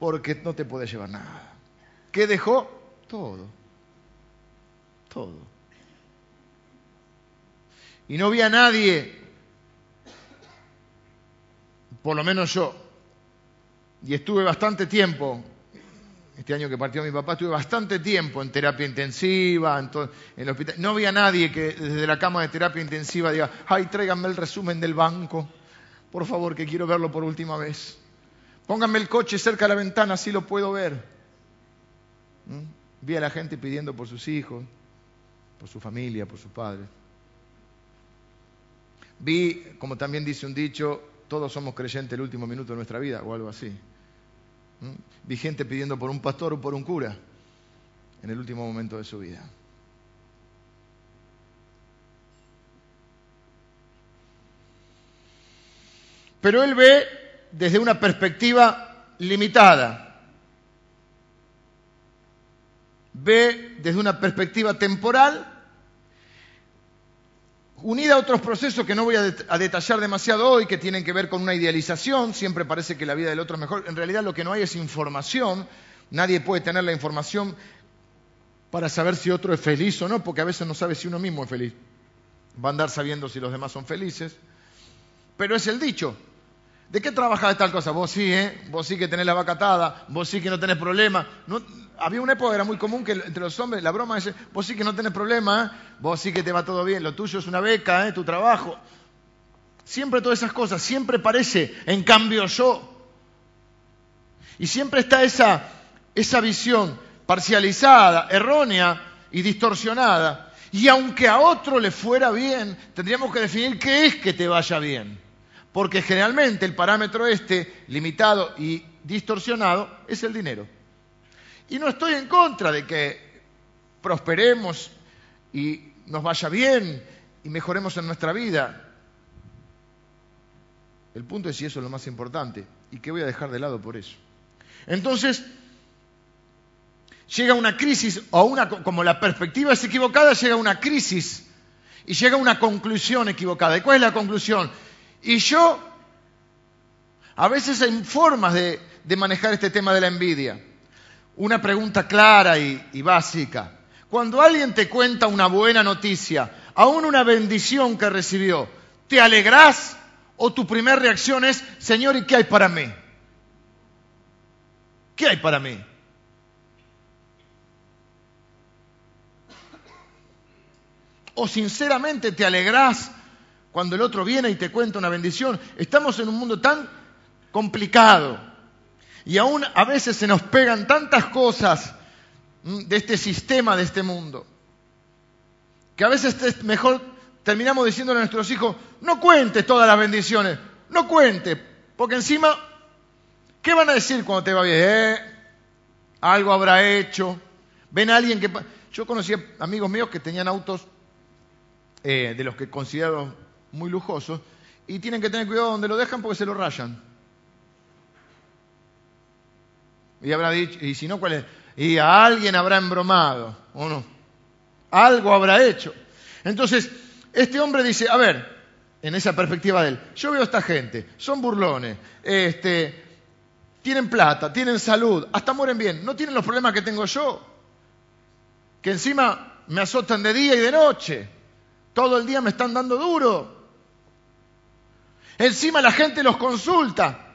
Porque no te puede llevar nada. ¿Qué dejó? Todo. Todo. Y no vi a nadie, por lo menos yo, y estuve bastante tiempo, este año que partió mi papá, estuve bastante tiempo en terapia intensiva, en, el hospital. No había nadie que desde la cama de terapia intensiva diga, ay, tráiganme el resumen del banco, por favor, que quiero verlo por última vez. Pónganme el coche cerca de la ventana, así lo puedo ver. ¿Mm? Vi a la gente pidiendo por sus hijos, por su familia, por sus padres. Vi, como también dice un dicho, todos somos creyentes el último minuto de nuestra vida o algo así. ¿Mm? Vi gente pidiendo por un pastor o por un cura en el último momento de su vida. Pero él ve desde una perspectiva limitada. Ve desde una perspectiva temporal unida a otros procesos que no voy a, detallar demasiado hoy, que tienen que ver con una idealización, siempre parece que la vida del otro es mejor, en realidad lo que no hay es información, nadie puede tener la información para saber si otro es feliz o no, porque a veces no sabe si uno mismo es feliz, va a andar sabiendo si los demás son felices, pero es el dicho, ¿De qué trabajas de tal cosa? Vos sí, ¿eh? Vos sí que tenés la vaca atada, vos sí que no tenés problema. había una época, era muy común que entre los hombres, la broma es, vos sí que no tenés problema, vos sí que te va todo bien, lo tuyo es una beca, ¿eh? tu trabajo. Siempre todas esas cosas, siempre parece, en cambio yo. Y siempre está esa, esa visión parcializada, errónea y distorsionada. Y aunque a otro le fuera bien, tendríamos que definir qué es que te vaya bien porque generalmente el parámetro este, limitado y distorsionado, es el dinero. Y no estoy en contra de que prosperemos y nos vaya bien y mejoremos en nuestra vida. El punto es si eso es lo más importante y que voy a dejar de lado por eso. Entonces, llega una crisis o una, como la perspectiva es equivocada, llega una crisis y llega una conclusión equivocada. ¿Y cuál es la conclusión? Y yo, a veces hay formas de, manejar este tema de la envidia. Una pregunta clara y, básica. Cuando alguien te cuenta una buena noticia, aún una bendición que recibió, ¿te alegrás o tu primera reacción es, Señor, ¿y qué hay para mí? ¿Qué hay para mí? O sinceramente te alegrás cuando el otro viene y te cuenta una bendición. Estamos en un mundo tan complicado y aún a veces se nos pegan tantas cosas de este sistema, de este mundo, que a veces es mejor terminamos diciéndole a nuestros hijos, no cuentes todas las bendiciones, no cuente, porque encima, ¿qué van a decir cuando te va bien? Algo habrá hecho. Ven a alguien que... Yo conocía amigos míos que tenían autos eh, de los que considero muy lujoso y tienen que tener cuidado donde lo dejan porque se lo rayan. Y habrá dicho, y si no, ¿cuál es? Y a alguien habrá embromado, ¿o no? Algo habrá hecho. Entonces, este hombre dice, a ver, en esa perspectiva de él, yo veo a esta gente, son burlones, este, tienen plata, tienen salud, hasta mueren bien, no tienen los problemas que tengo yo, que encima me azotan de día y de noche, todo el día me están dando duro. Encima la gente los consulta.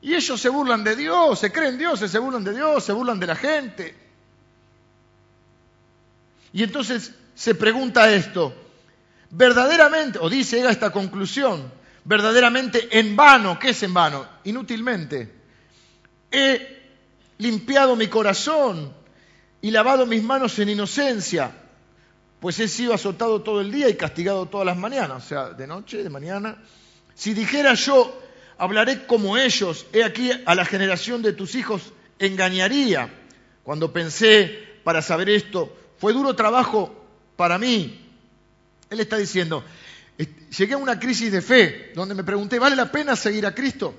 Y ellos se burlan de Dios, se creen dioses, se burlan de Dios, se burlan de la gente. Y entonces se pregunta esto, verdaderamente, o dice llega esta conclusión, verdaderamente en vano, ¿qué es en vano? Inútilmente. He limpiado mi corazón y lavado mis manos en inocencia, pues he sido azotado todo el día y castigado todas las mañanas, o sea, de noche, de mañana si dijera yo, hablaré como ellos, he aquí a la generación de tus hijos engañaría. Cuando pensé para saber esto, fue duro trabajo para mí. Él está diciendo, llegué a una crisis de fe, donde me pregunté, ¿vale la pena seguir a Cristo?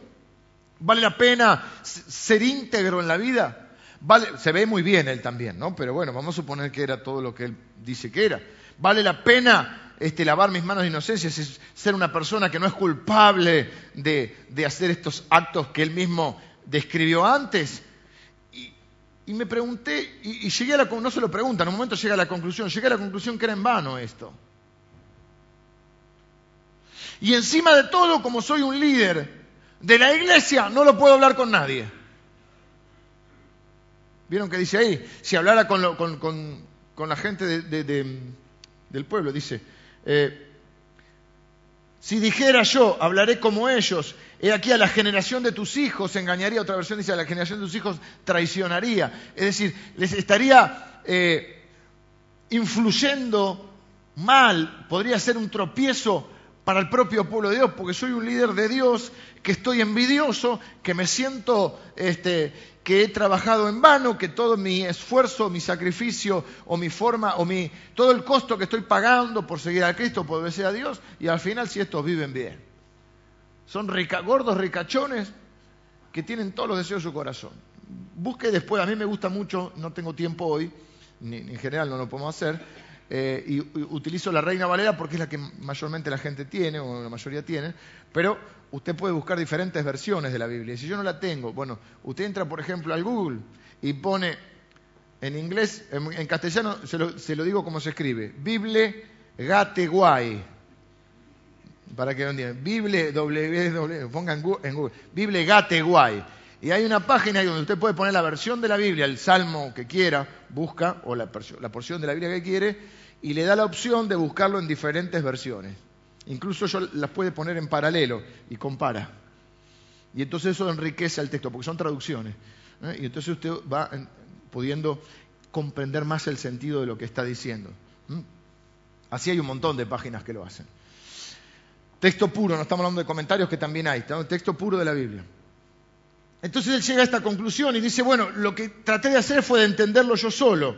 ¿Vale la pena ser íntegro en la vida? Vale, se ve muy bien él también, ¿no? Pero bueno, vamos a suponer que era todo lo que él dice que era. ¿Vale la pena este, lavar mis manos de inocencia, ser una persona que no es culpable de, hacer estos actos que él mismo describió antes? Y, me pregunté, y, y, llegué a la no se lo preguntan, en un momento llega a la conclusión, llegué a la conclusión que era en vano esto. Y encima de todo, como soy un líder de la iglesia, no lo puedo hablar con nadie. ¿Vieron que dice ahí? Si hablara con, la gente del pueblo, dice, eh, si dijera yo, hablaré como ellos, he aquí a la generación de tus hijos engañaría, otra versión dice, a la generación de tus hijos traicionaría. Es decir, les estaría eh, influyendo mal, podría ser un tropiezo para el propio pueblo de Dios, porque soy un líder de Dios, que estoy envidioso, que me siento este, que he trabajado en vano, que todo mi esfuerzo, mi sacrificio o mi forma o mi todo el costo que estoy pagando por seguir a Cristo, por obedecer a Dios, y al final si estos viven bien. Son gordos ricachones que tienen todos los deseos de su corazón. Busque después, a mí me gusta mucho, no tengo tiempo hoy, ni en general no lo podemos hacer, eh, y, utilizo la Reina Valera porque es la que mayormente la gente tiene, o la mayoría tiene, pero usted puede buscar diferentes versiones de la Biblia. Si yo no la tengo, bueno, usted entra, por ejemplo, al Google y pone en inglés, en, castellano, se lo, digo como se escribe, Bible Gate Guay. Para que lo entiendan. Bible, w, pongan en Google, Bible Gate Guay. Y hay una página ahí donde usted puede poner la versión de la Biblia, el salmo que quiera, busca, o la, porción de la Biblia que quiere, y le da la opción de buscarlo en diferentes versiones. Incluso yo las puede poner en paralelo y compara. Y entonces eso enriquece al texto, porque son traducciones. ¿eh? Y entonces usted va pudiendo comprender más el sentido de lo que está diciendo. Así hay un montón de páginas que lo hacen. Texto puro, no estamos hablando de comentarios que también hay, texto puro de la Biblia. Entonces él llega a esta conclusión y dice, bueno, lo que traté de hacer fue de entenderlo yo solo.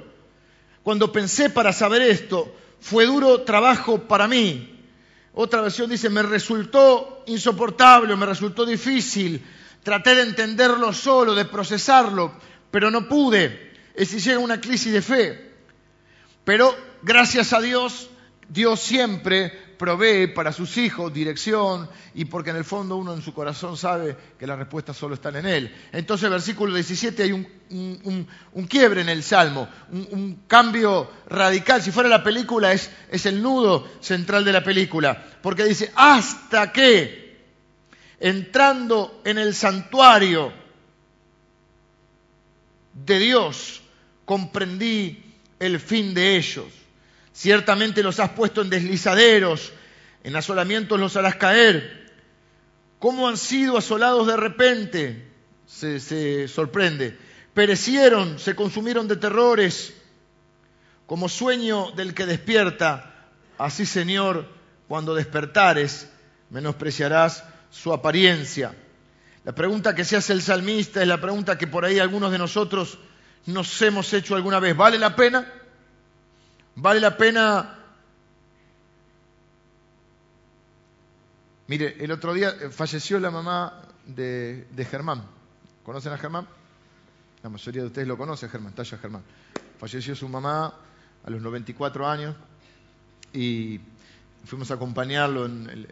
Cuando pensé para saber esto, fue duro trabajo para mí. Otra versión dice, me resultó insoportable, me resultó difícil. Traté de entenderlo solo, de procesarlo, pero no pude. Es decir, llega una crisis de fe. Pero gracias a Dios, Dios siempre provee para sus hijos dirección y porque en el fondo uno en su corazón sabe que las respuestas solo están en Él. Entonces, versículo 17 hay un, quiebre en el Salmo, un, cambio radical. Si fuera la película, es, es el nudo central de la película, porque dice, hasta que, entrando en el santuario de Dios, comprendí el fin de ellos. Ciertamente los has puesto en deslizaderos, en asolamientos los harás caer. ¿Cómo han sido asolados de repente? Se, sorprende. Perecieron, se consumieron de terrores, como sueño del que despierta. Así, Señor, cuando despertares, menospreciarás su apariencia. La pregunta que se hace el salmista es la pregunta que por ahí algunos de nosotros nos hemos hecho alguna vez. ¿Vale la pena? Vale la pena... Mire, el otro día eh, falleció la mamá de, Germán. ¿Conocen a Germán? La mayoría de ustedes lo conocen, Germán, Talla Germán. Falleció su mamá a los 94 años y fuimos a acompañarlo en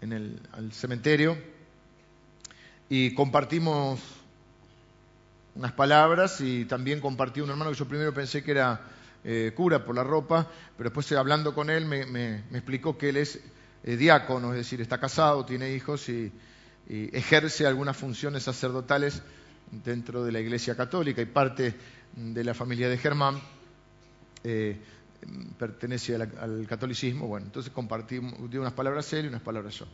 el, al cementerio y compartimos unas palabras y también compartí un hermano que yo primero pensé que era eh, cura por la ropa, pero después eh, hablando con él me, explicó que él es eh, diácono, es decir, está casado, tiene hijos y, ejerce algunas funciones sacerdotales dentro de la Iglesia Católica y parte de la familia de Germán pertenece al, catolicismo. Bueno, entonces compartimos, dio unas palabras él y unas palabras yo.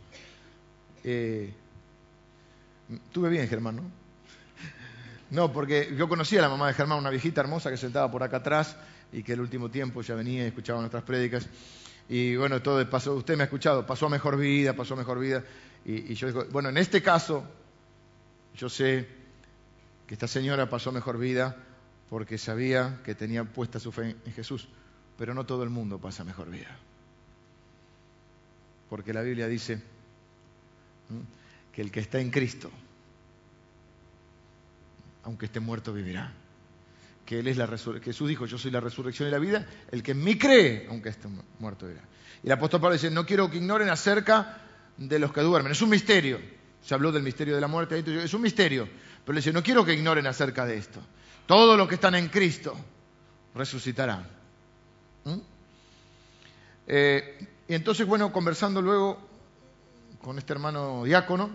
tuve bien, Germán, ¿no? No, porque yo conocía a la mamá de Germán, una viejita hermosa que sentaba por acá atrás y que el último tiempo ya venía y escuchaba nuestras prédicas. Y bueno, todo pasó, usted me ha escuchado, pasó a mejor vida, pasó a mejor vida. Y, yo digo, bueno, en este caso, yo sé que esta señora pasó a mejor vida porque sabía que tenía puesta su fe en Jesús, pero no todo el mundo pasa a mejor vida. porque la Biblia dice que el que está en Cristo, aunque esté muerto, vivirá. Que Él es la Jesús dijo, yo soy la resurrección y la vida, el que en mí cree, aunque esté muerto, vivirá. Y el apóstol Pablo dice, no quiero que ignoren acerca de los que duermen. Es un misterio. Se habló del misterio de la muerte, es un misterio. Pero le dice, no quiero que ignoren acerca de esto. Todos los que están en Cristo resucitarán. ¿Mm? Eh, y entonces, bueno, conversando luego con este hermano diácono,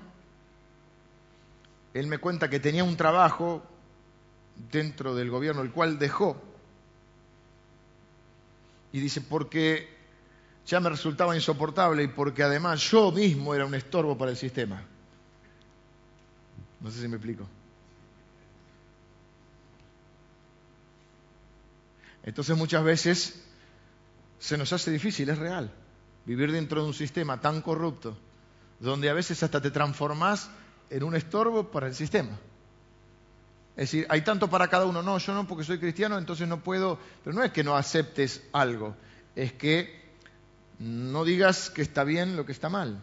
él me cuenta que tenía un trabajo dentro del gobierno, el cual dejó. Y dice, porque ya me resultaba insoportable y porque además yo mismo era un estorbo para el sistema. No sé si me explico. Entonces muchas veces se nos hace difícil, es real, vivir dentro de un sistema tan corrupto, donde a veces hasta te transformás en un estorbo para el sistema. Es decir, hay tanto para cada uno. No, yo no porque soy cristiano, entonces no puedo. Pero no es que no aceptes algo, es que no digas que está bien lo que está mal.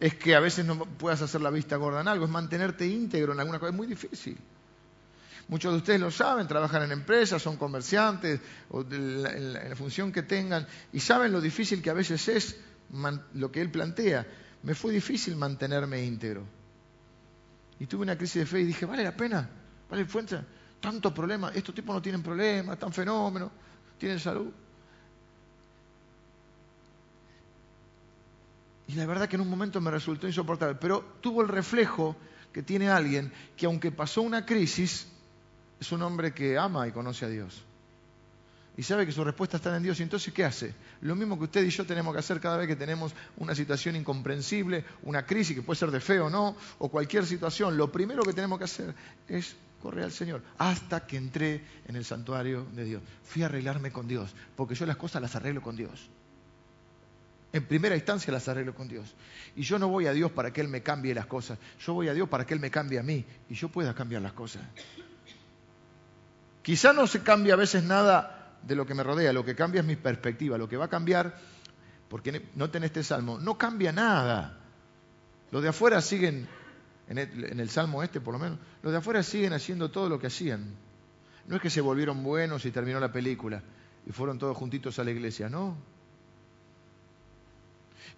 Es que a veces no puedas hacer la vista gorda en algo, es mantenerte íntegro en alguna cosa, es muy difícil. Muchos de ustedes lo saben, trabajan en empresas, son comerciantes, o en la función que tengan, y saben lo difícil que a veces es lo que él plantea. Me fue difícil mantenerme íntegro. Y tuve una crisis de fe y dije, ¿vale la pena? ¿Vale fuerza? Tanto problema, estos tipos no tienen problemas, están fenómenos, tienen salud. Y la verdad que en un momento me resultó insoportable, pero tuvo el reflejo que tiene alguien que aunque pasó una crisis, es un hombre que ama y conoce a Dios. Y sabe que su respuesta está en Dios. Y entonces, ¿qué hace? Lo mismo que usted y yo tenemos que hacer cada vez que tenemos una situación incomprensible, una crisis que puede ser de fe o no, o cualquier situación. Lo primero que tenemos que hacer es correr al Señor. Hasta que entré en el santuario de Dios. Fui a arreglarme con Dios, porque yo las cosas las arreglo con Dios. En primera instancia las arreglo con Dios. Y yo no voy a Dios para que Él me cambie las cosas. Yo voy a Dios para que Él me cambie a mí y yo pueda cambiar las cosas. Quizá no se cambie a veces nada de lo que me rodea, lo que cambia es mi perspectiva. Lo que va a cambiar, porque noten este salmo, no cambia nada. Los de afuera siguen, en el, en el salmo este por lo menos, los de afuera siguen haciendo todo lo que hacían. No es que se volvieron buenos y terminó la película y fueron todos juntitos a la iglesia, no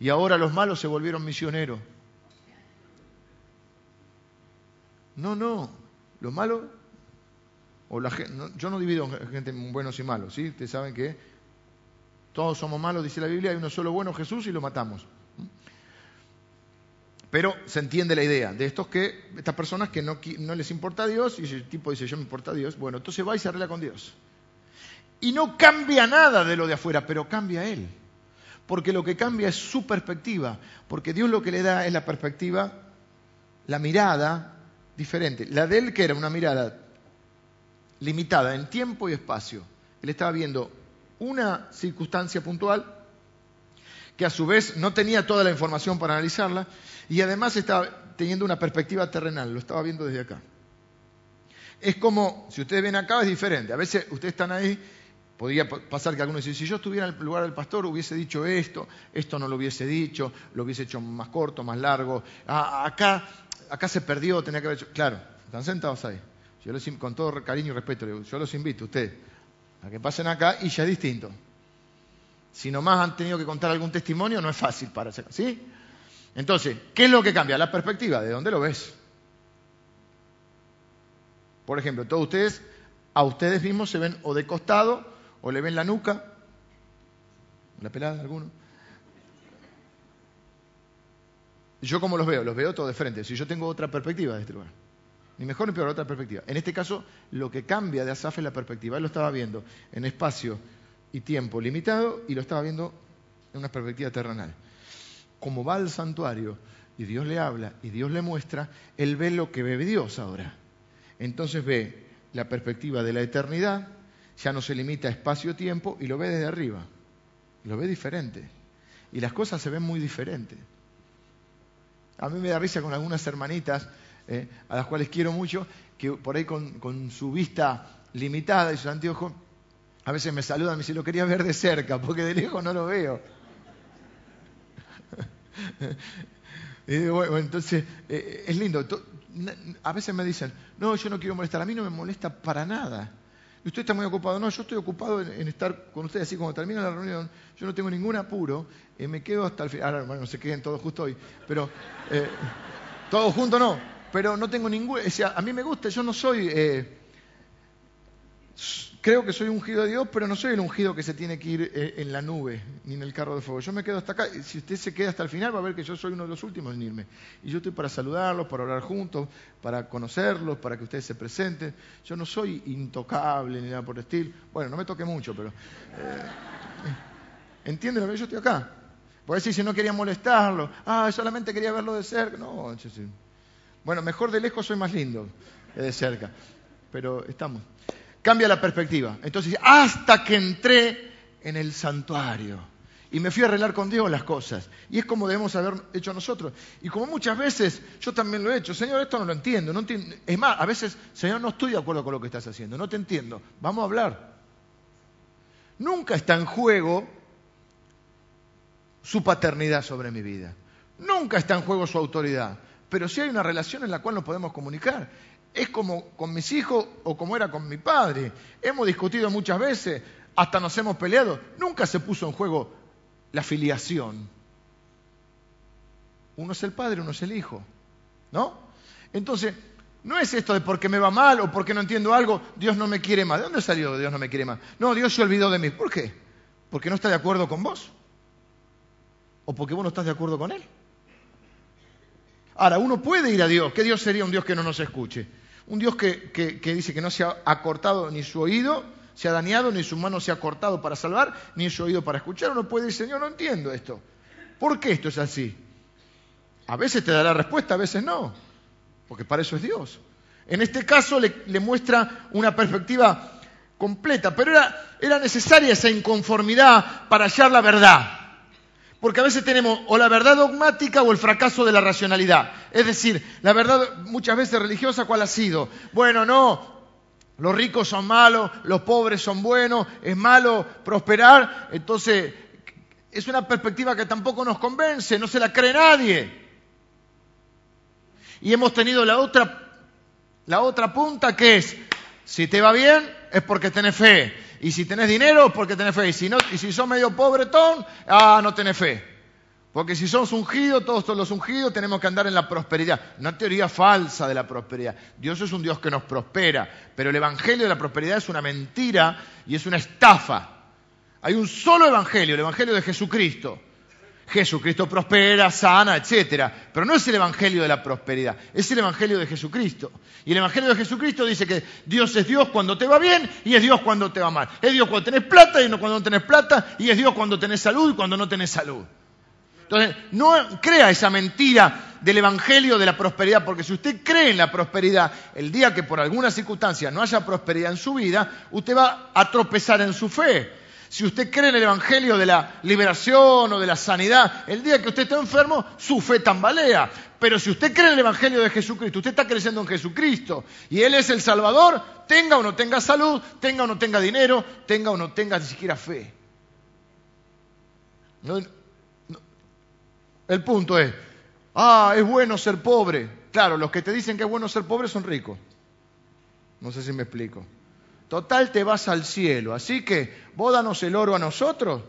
y ahora los malos se volvieron misioneros. No, no, los malos, o la, yo no divido gente en buenos y malos, ¿sí? Ustedes saben que todos somos malos, dice la Biblia, hay uno solo bueno, Jesús, y lo matamos. Pero se entiende la idea de estos que, estas personas que no, no les importa a Dios, y el tipo dice, yo me importa a Dios, bueno, entonces va y se arregla con Dios. Y no cambia nada de lo de afuera, pero cambia Él porque lo que cambia es su perspectiva, porque Dios lo que le da es la perspectiva, la mirada diferente. La de él que era una mirada limitada en tiempo y espacio. Él estaba viendo una circunstancia puntual que a su vez no tenía toda la información para analizarla y además estaba teniendo una perspectiva terrenal, lo estaba viendo desde acá. Es como, si ustedes ven acá, es diferente. A veces ustedes están ahí Podría pasar que alguno dice, si yo estuviera en el lugar del pastor hubiese dicho esto, esto no lo hubiese dicho, lo hubiese hecho más corto, más largo. Ah, acá, acá se perdió, tenía que haber hecho... Claro, están sentados ahí. Yo con todo cariño y respeto, yo los invito a ustedes a que pasen acá y ya es distinto. Si nomás han tenido que contar algún testimonio, no es fácil para hacer, ¿sí? Entonces, ¿qué es lo que cambia? La perspectiva, ¿de dónde lo ves? Por ejemplo, todos ustedes, a ustedes mismos se ven o de costado o le ven la nuca, la pelada alguno. Yo como los veo, los veo todos de frente, si yo tengo otra perspectiva de este lugar. Ni mejor ni peor, otra perspectiva. En este caso, lo que cambia de Asaf es la perspectiva. Él lo estaba viendo en espacio y tiempo limitado y lo estaba viendo en una perspectiva terrenal. Como va al santuario y Dios le habla y Dios le muestra, él ve lo que ve Dios ahora. Entonces ve la perspectiva de la eternidad, ya no se limita a espacio-tiempo y lo ve desde arriba. Lo ve diferente. Y las cosas se ven muy diferentes. A mí me da risa con algunas hermanitas, eh, a las cuales quiero mucho, que por ahí con, su vista limitada y sus anteojos, a veces me saludan y me dicen, lo quería ver de cerca, porque de lejos no lo veo. entonces, eh, es lindo. A veces me dicen, no, yo no quiero molestar. A mí no me molesta para nada. Usted está muy ocupado. No, yo estoy ocupado en, estar con ustedes. Así como termina la reunión, yo no tengo ningún apuro. y me quedo hasta el final. Ahora, bueno, se queden todos justo hoy. Pero, eh, todos juntos no. Pero no tengo ningún. O sea, a mí me gusta. Yo no soy. Eh, creo que soy ungido de Dios, pero no soy el ungido que se tiene que ir eh, en la nube ni en el carro de fuego. Yo me quedo hasta acá. Si usted se queda hasta el final, va a ver que yo soy uno de los últimos en irme. Y yo estoy para saludarlos, para orar juntos, para conocerlos, para que ustedes se presenten. Yo no soy intocable ni nada por el estilo. Bueno, no me toque mucho, pero. Eh, ¿Entienden lo que yo estoy acá? Puede decir si no quería molestarlo. Ah, solamente quería verlo de cerca. No, bueno, mejor de lejos soy más lindo de cerca. Pero estamos cambia la perspectiva. Entonces, hasta que entré en el santuario y me fui a arreglar con Dios las cosas. Y es como debemos haber hecho nosotros. Y como muchas veces yo también lo he hecho, Señor, esto no lo entiendo. No entiendo. Es más, a veces, Señor, no estoy de acuerdo con lo que estás haciendo, no te entiendo. Vamos a hablar. Nunca está en juego su paternidad sobre mi vida. Nunca está en juego su autoridad. Pero sí hay una relación en la cual nos podemos comunicar es como con mis hijos o como era con mi padre. Hemos discutido muchas veces, hasta nos hemos peleado. Nunca se puso en juego la filiación. Uno es el padre, uno es el hijo. ¿No? Entonces, no es esto de porque me va mal o porque no entiendo algo, Dios no me quiere más. ¿De dónde salió Dios no me quiere más? No, Dios se olvidó de mí. ¿Por qué? ¿Porque no está de acuerdo con vos? ¿O porque vos no estás de acuerdo con Él? Ahora, uno puede ir a Dios. ¿Qué Dios sería un Dios que no nos escuche? Un Dios que, dice que no se ha acortado ni su oído, se ha dañado, ni su mano se ha cortado para salvar, ni su oído para escuchar. Uno puede decir, Señor, no entiendo esto. ¿Por qué esto es así? A veces te dará respuesta, a veces no, porque para eso es Dios. En este caso le, muestra una perspectiva completa, pero era, era necesaria esa inconformidad para hallar la verdad. Porque a veces tenemos o la verdad dogmática o el fracaso de la racionalidad. Es decir, la verdad muchas veces religiosa, ¿cuál ha sido? Bueno, no, los ricos son malos, los pobres son buenos, es malo prosperar. Entonces, es una perspectiva que tampoco nos convence, no se la cree nadie. Y hemos tenido la otra, la otra punta que es, si te va bien, es porque tenés fe. Y si tenés dinero, porque tenés fe. Y si, no, y si sos medio pobretón, ah, no tenés fe. Porque si somos ungidos, todos los ungidos, tenemos que andar en la prosperidad. Una teoría falsa de la prosperidad. Dios es un Dios que nos prospera, pero el Evangelio de la prosperidad es una mentira y es una estafa. Hay un solo Evangelio, el Evangelio de Jesucristo. Jesucristo prospera, sana, etcétera. Pero no es el evangelio de la prosperidad, es el evangelio de Jesucristo. Y el evangelio de Jesucristo dice que Dios es Dios cuando te va bien y es Dios cuando te va mal. Es Dios cuando tenés plata y no cuando no tenés plata y es Dios cuando tenés salud y cuando no tenés salud. Entonces, no crea esa mentira del evangelio de la prosperidad, porque si usted cree en la prosperidad, el día que por alguna circunstancia no haya prosperidad en su vida, usted va a tropezar en su fe. Si usted cree en el Evangelio de la liberación o de la sanidad, el día que usted está enfermo, su fe tambalea. Pero si usted cree en el Evangelio de Jesucristo, usted está creciendo en Jesucristo y Él es el Salvador, tenga o no tenga salud, tenga o no tenga dinero, tenga o no tenga ni siquiera fe. el punto es, ah, es bueno ser pobre. Claro, los que te dicen que es bueno ser pobre son ricos. No sé si me explico. Total te vas al cielo, así que vos danos el oro a nosotros.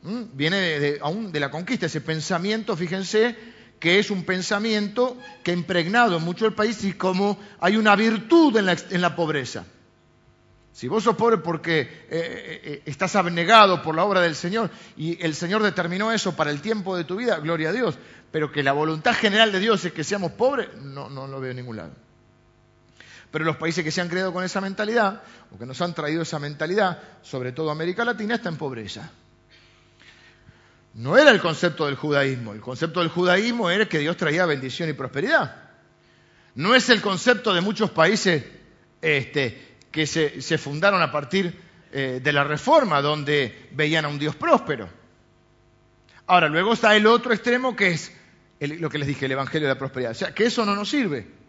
¿Mm? Viene de, aún de la conquista, ese pensamiento, fíjense, que es un pensamiento que ha impregnado mucho el país y como hay una virtud en la, pobreza. Si vos sos pobre porque eh, eh, eh, estás abnegado por la obra del Señor y el Señor determinó eso para el tiempo de tu vida, gloria a Dios, pero que la voluntad general de Dios es que seamos pobres, no, no lo veo en ningún lado. Pero los países que se han creado con esa mentalidad, o que nos han traído esa mentalidad, sobre todo América Latina, está en pobreza. No era el concepto del judaísmo. El concepto del judaísmo era que Dios traía bendición y prosperidad. No es el concepto de muchos países este, que se, fundaron a partir eh, de la reforma, donde veían a un Dios próspero. Ahora, luego está el otro extremo que es lo que les dije, el Evangelio de la Prosperidad. O sea, que eso no nos sirve.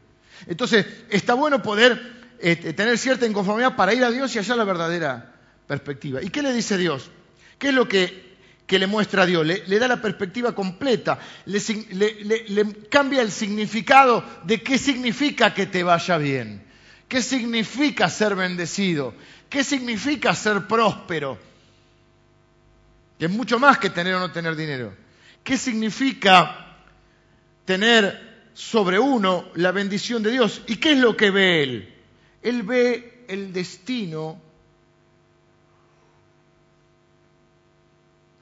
Entonces, está bueno poder este, tener cierta inconformidad para ir a Dios y hallar la verdadera perspectiva. ¿Y qué le dice Dios? ¿Qué es lo que, que le muestra a Dios, le, da la perspectiva completa, le, cambia el significado de qué significa que te vaya bien, qué significa ser bendecido, qué significa ser próspero, que es mucho más que tener o no tener dinero, qué significa tener sobre uno la bendición de Dios y qué es lo que ve Él. Él ve el destino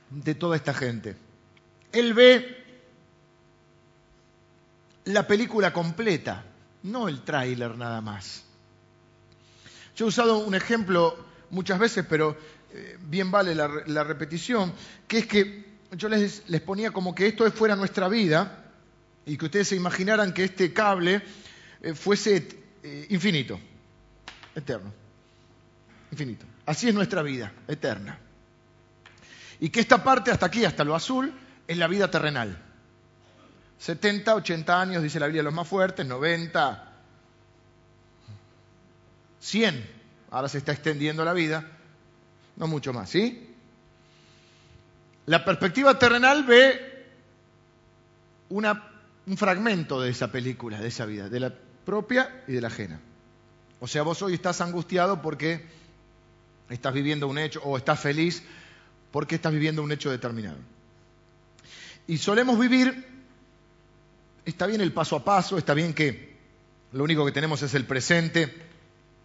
de toda esta gente. Él ve la película completa, no el tráiler nada más. Yo he usado un ejemplo muchas veces, pero eh, bien vale la, repetición, que es que yo les, ponía como que esto fuera nuestra vida y que ustedes se imaginaran que este cable eh, fuese eh, infinito, eterno, infinito. Así es nuestra vida, eterna. Y que esta parte, hasta aquí, hasta lo azul, es la vida terrenal. 70, 80 años, dice la Biblia, los más fuertes, 90, 100. Ahora se está extendiendo la vida, no mucho más, ¿sí? La perspectiva terrenal ve un fragmento de esa película, de esa vida, de la propia y de la ajena. O sea, vos hoy estás angustiado porque estás viviendo un hecho o estás feliz porque estás viviendo un hecho determinado. Y solemos vivir, está bien el paso a paso, está bien que lo único que tenemos es el presente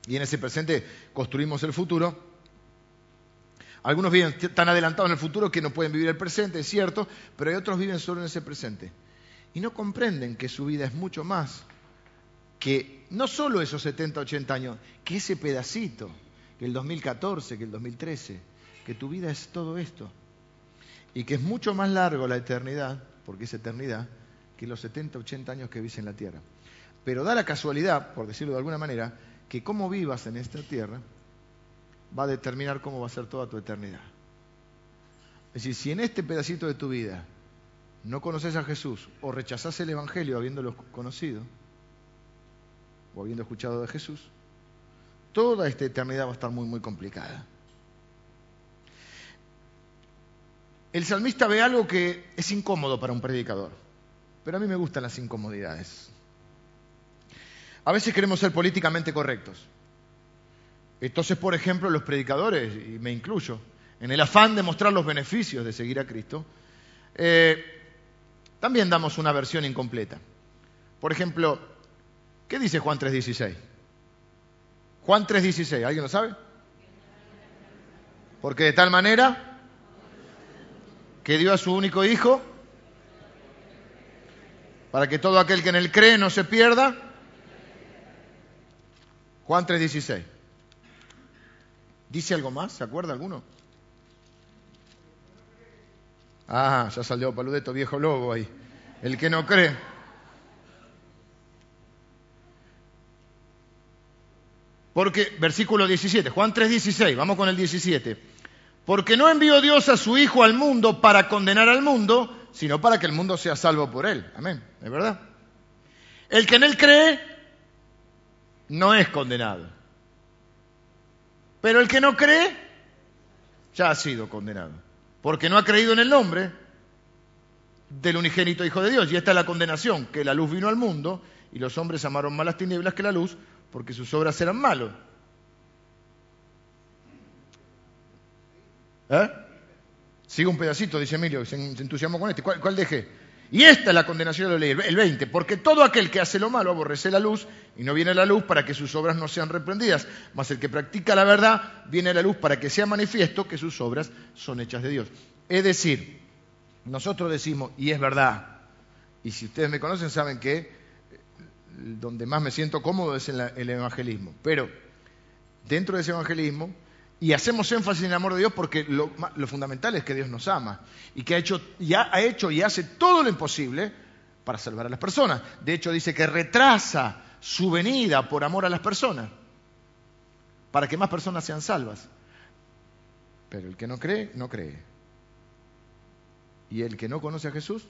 y en ese presente construimos el futuro. Algunos viven tan adelantados en el futuro que no pueden vivir el presente, es cierto, pero hay otros viven solo en ese presente. Y no comprenden que su vida es mucho más que no solo esos 70, 80 años, que ese pedacito, que el 2014, que el 2013 que tu vida es todo esto y que es mucho más largo la eternidad, porque es eternidad, que los 70, 80 años que vives en la tierra. Pero da la casualidad, por decirlo de alguna manera, que cómo vivas en esta tierra va a determinar cómo va a ser toda tu eternidad. Es decir, si en este pedacito de tu vida no conoces a Jesús o rechazás el Evangelio habiéndolo conocido o habiendo escuchado de Jesús, toda esta eternidad va a estar muy, muy complicada. El salmista ve algo que es incómodo para un predicador, pero a mí me gustan las incomodidades. A veces queremos ser políticamente correctos. Entonces, por ejemplo, los predicadores, y me incluyo, en el afán de mostrar los beneficios de seguir a Cristo, eh, también damos una versión incompleta. Por ejemplo, ¿qué dice Juan 3.16? Juan 3.16, ¿alguien lo sabe? Porque de tal manera que dio a su único Hijo, para que todo aquel que en él cree no se pierda. Juan 3:16. ¿Dice algo más? ¿Se acuerda alguno? Ah, ya salió Paludeto, viejo lobo ahí. El que no cree. Porque, versículo 17, Juan 3:16, vamos con el 17. Porque no envió Dios a su Hijo al mundo para condenar al mundo, sino para que el mundo sea salvo por él. Amén. ¿Es verdad? El que en él cree no es condenado. Pero el que no cree ya ha sido condenado. Porque no ha creído en el nombre del unigénito Hijo de Dios. Y esta es la condenación, que la luz vino al mundo y los hombres amaron más las tinieblas que la luz porque sus obras eran malas. ¿Eh? Sigue un pedacito, dice Emilio, se, entusiasmó con este. ¿Cuál, dejé? Y esta es la condenación de la ley, el 20. Porque todo aquel que hace lo malo aborrece la luz y no viene a la luz para que sus obras no sean reprendidas. Mas el que practica la verdad viene a la luz para que sea manifiesto que sus obras son hechas de Dios. Es decir, nosotros decimos, y es verdad, y si ustedes me conocen saben que eh, donde más me siento cómodo es en el evangelismo. Pero dentro de ese evangelismo y hacemos énfasis en el amor de Dios porque lo, fundamental es que Dios nos ama y que ha hecho, y ha, hecho y hace todo lo imposible para salvar a las personas. De hecho, dice que retrasa su venida por amor a las personas, para que más personas sean salvas. Pero el que no cree, no cree. Y el que no conoce a Jesús,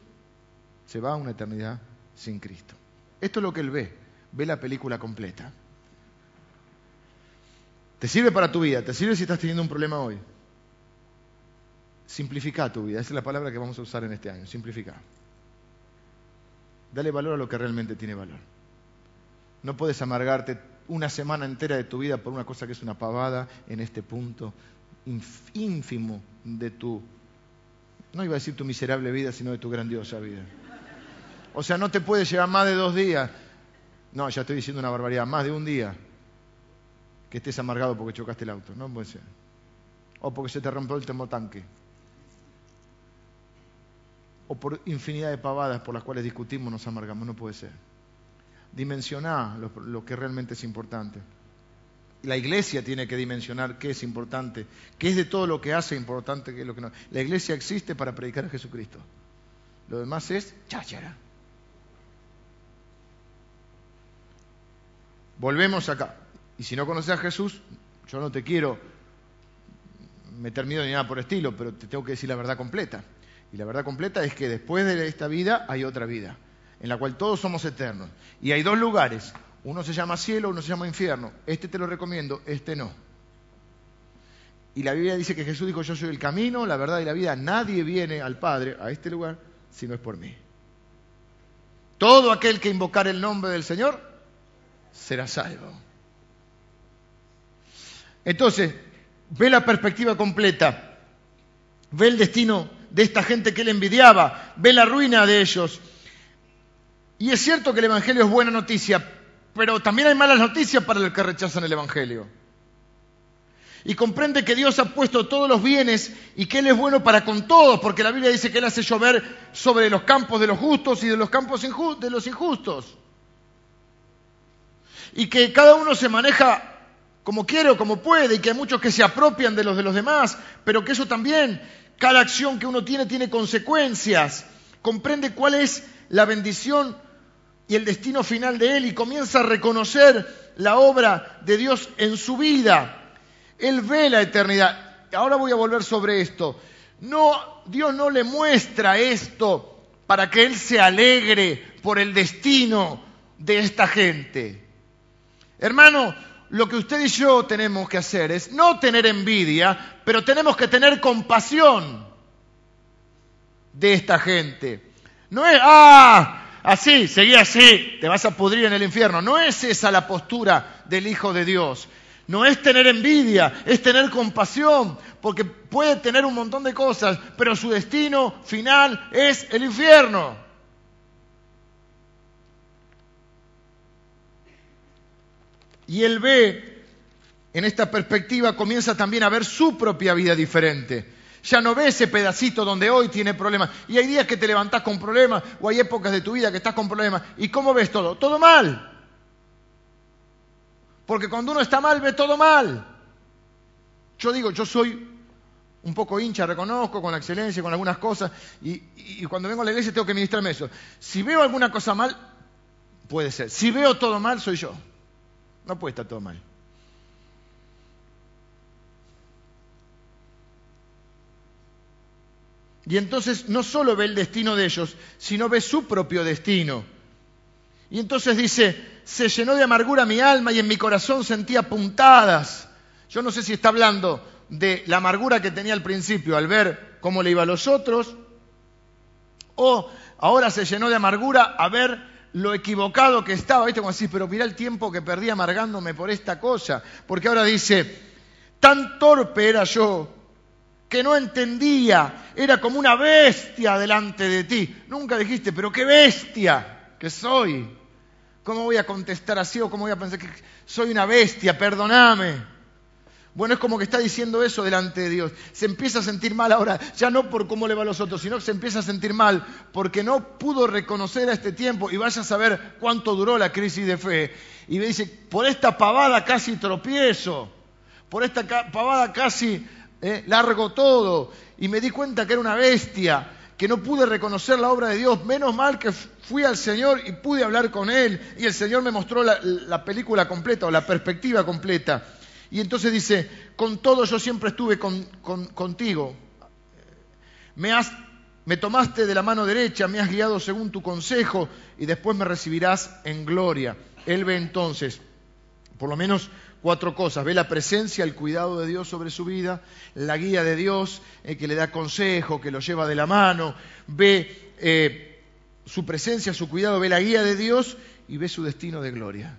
se va a una eternidad sin Cristo. Esto es lo que él ve, ve la película completa. Te sirve para tu vida, te sirve si estás teniendo un problema hoy. Simplifica tu vida. Esa es la palabra que vamos a usar en este año. Simplifica. Dale valor a lo que realmente tiene valor. No puedes amargarte una semana entera de tu vida por una cosa que es una pavada en este punto ínfimo de tu, no iba a decir tu miserable vida, sino de tu grandiosa vida. O sea, no te puedes llevar más de dos días. No, ya estoy diciendo una barbaridad, más de un día que estés amargado porque chocaste el auto. No puede ser. O porque se te rompió el termotanque. O por infinidad de pavadas por las cuales discutimos, nos amargamos. No puede ser. Dimensioná lo, que realmente es importante. La iglesia tiene que dimensionar qué es importante, qué es de todo lo que hace importante, qué es lo que no. La iglesia existe para predicar a Jesucristo. Lo demás es cháchara. Volvemos acá. Y si no conoces a Jesús, yo no te quiero meter miedo ni nada por estilo, pero te tengo que decir la verdad completa. Y la verdad completa es que después de esta vida hay otra vida, en la cual todos somos eternos. Y hay dos lugares, uno se llama cielo, uno se llama infierno. Este te lo recomiendo, este no. Y la Biblia dice que Jesús dijo, yo soy el camino, la verdad y la vida. Nadie viene al Padre, a este lugar, si no es por mí. Todo aquel que invocar el nombre del Señor será salvo. Entonces, ve la perspectiva completa, ve el destino de esta gente que él envidiaba, ve la ruina de ellos. Y es cierto que el Evangelio es buena noticia, pero también hay malas noticias para los que rechazan el Evangelio. Y comprende que Dios ha puesto todos los bienes y que Él es bueno para con todos, porque la Biblia dice que Él hace llover sobre los campos de los justos y de los campos de los injustos. Y que cada uno se maneja como quiere o como puede, y que hay muchos que se apropian de los de los demás, pero que eso también, cada acción que uno tiene tiene consecuencias. Comprende cuál es la bendición y el destino final de él y comienza a reconocer la obra de Dios en su vida. Él ve la eternidad. Ahora voy a volver sobre esto. No, Dios no le muestra esto para que él se alegre por el destino de esta gente. Hermano, lo que usted y yo tenemos que hacer es no tener envidia, pero tenemos que tener compasión de esta gente. No es, ah, así, seguí así, te vas a pudrir en el infierno. No es esa la postura del Hijo de Dios. No es tener envidia, es tener compasión, porque puede tener un montón de cosas, pero su destino final es el infierno. Y él ve, en esta perspectiva, comienza también a ver su propia vida diferente. Ya no ve ese pedacito donde hoy tiene problemas. Y hay días que te levantás con problemas, o hay épocas de tu vida que estás con problemas. ¿Y cómo ves todo? Todo mal. Porque cuando uno está mal, ve todo mal. Yo digo, yo soy un poco hincha, reconozco, con la excelencia, con algunas cosas, y, cuando vengo a la iglesia tengo que ministrarme eso. Si veo alguna cosa mal, puede ser. Si veo todo mal, soy yo. No puede estar todo mal. Y entonces no solo ve el destino de ellos, sino ve su propio destino. Y entonces dice, se llenó de amargura mi alma y en mi corazón sentía puntadas. Yo no sé si está hablando de la amargura que tenía al principio al ver cómo le iba a los otros, o ahora se llenó de amargura a ver lo equivocado que estaba, ¿viste? Como así, pero mira el tiempo que perdí amargándome por esta cosa, porque ahora dice, tan torpe era yo que no entendía, era como una bestia delante de ti. Nunca dijiste, pero qué bestia que soy. ¿Cómo voy a contestar así o cómo voy a pensar que soy una bestia? Perdóname. Bueno, es como que está diciendo eso delante de Dios. Se empieza a sentir mal ahora, ya no por cómo le va a los otros, sino que se empieza a sentir mal porque no pudo reconocer a este tiempo y vaya a saber cuánto duró la crisis de fe. Y me dice, por esta pavada casi tropiezo, por esta pavada casi eh, largo todo. Y me di cuenta que era una bestia, que no pude reconocer la obra de Dios. Menos mal que fui al Señor y pude hablar con Él. Y el Señor me mostró la, la película completa o la perspectiva completa. Y entonces dice, con todo yo siempre estuve contigo. Me, has, me tomaste de la mano derecha, me has guiado según tu consejo y después me recibirás en gloria. Él ve entonces, por lo menos cuatro cosas. Ve la presencia, el cuidado de Dios sobre su vida, la guía de Dios, eh, que le da consejo, que lo lleva de la mano, ve eh, su presencia, su cuidado, ve la guía de Dios y ve su destino de gloria.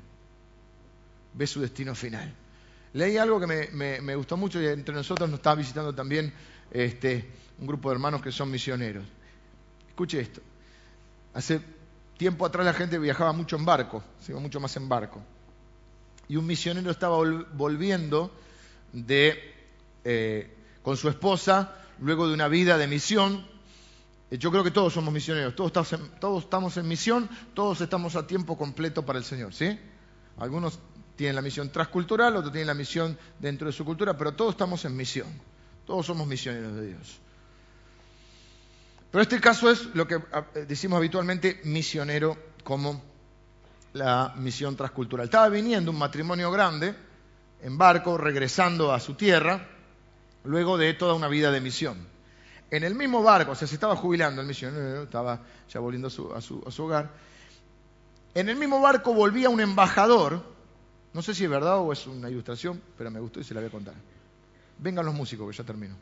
Ve su destino final. Leí algo que me, gustó mucho y entre nosotros nos estaba visitando también este, un grupo de hermanos que son misioneros. Escuche esto. Hace tiempo atrás la gente viajaba mucho en barco, se iba mucho más en barco. Y un misionero estaba volviendo eh, con su esposa luego de una vida de misión. Eh, yo creo que todos somos misioneros, todos estamos en misión, todos estamos a tiempo completo para el Señor, ¿sí? Algunos tienen la misión transcultural, otros tienen la misión dentro de su cultura, pero todos estamos en misión, todos somos misioneros de Dios. Pero este caso es lo que ah, decimos habitualmente misionero como la misión transcultural. Estaba viniendo un matrimonio grande en barco, regresando a su tierra, luego de toda una vida de misión. En el mismo barco, o sea, se estaba jubilando el misionero, estaba ya volviendo a su hogar. En el mismo barco volvía un embajador, no sé si es verdad o es una ilustración, pero me gustó y se la voy a contar. Vengan los músicos, que ya termino.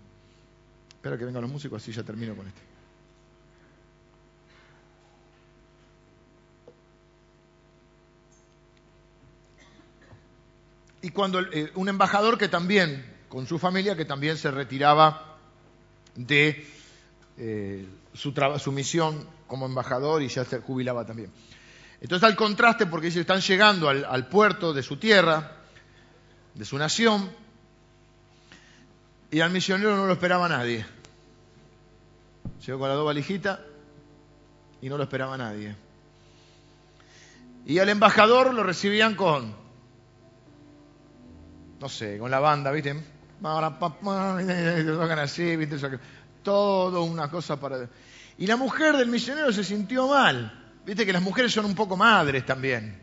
Espero que vengan los músicos, así ya termino con este. y cuando eh, un embajador que también, con su familia, que también se retiraba de eh, su, misión como embajador y ya se jubilaba también. Entonces al contraste, porque ellos están llegando al, puerto de su tierra, de su nación, y al misionero no lo esperaba nadie. Llegó con la dos valijitas y no lo esperaba nadie. Y al embajador lo recibían con no sé, con la banda, ¿viste? Todo una cosa para... Y la mujer del misionero se sintió mal. Viste que las mujeres son un poco madres también.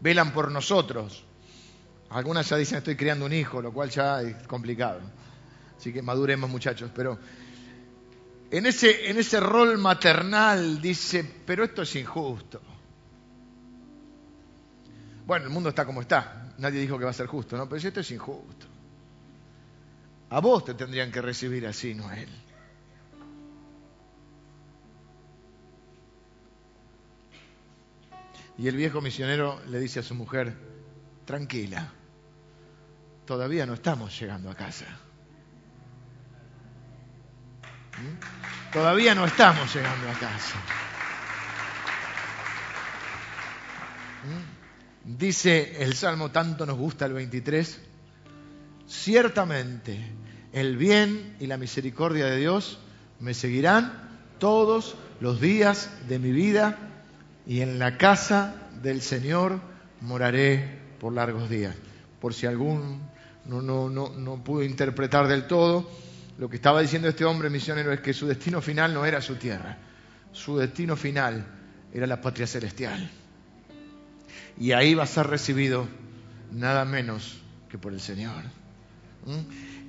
Velan por nosotros. Algunas ya dicen estoy criando un hijo, lo cual ya es complicado. Así que maduremos muchachos. Pero en ese, en ese rol maternal dice, pero esto es injusto. Bueno, el mundo está como está. Nadie dijo que va a ser justo, ¿no? Pero esto es injusto. A vos te tendrían que recibir así, no a él. Y el viejo misionero le dice a su mujer, tranquila, todavía no estamos llegando a casa. ¿Mm? Todavía no estamos llegando a casa. ¿Mm? Dice el Salmo, tanto nos gusta el 23, ciertamente el bien y la misericordia de Dios me seguirán todos los días de mi vida y en la casa del Señor moraré por largos días. Por si algún no, no, no, no pudo interpretar del todo, lo que estaba diciendo este hombre misionero es que su destino final no era su tierra, su destino final era la patria celestial y ahí va a ser recibido nada menos que por el Señor.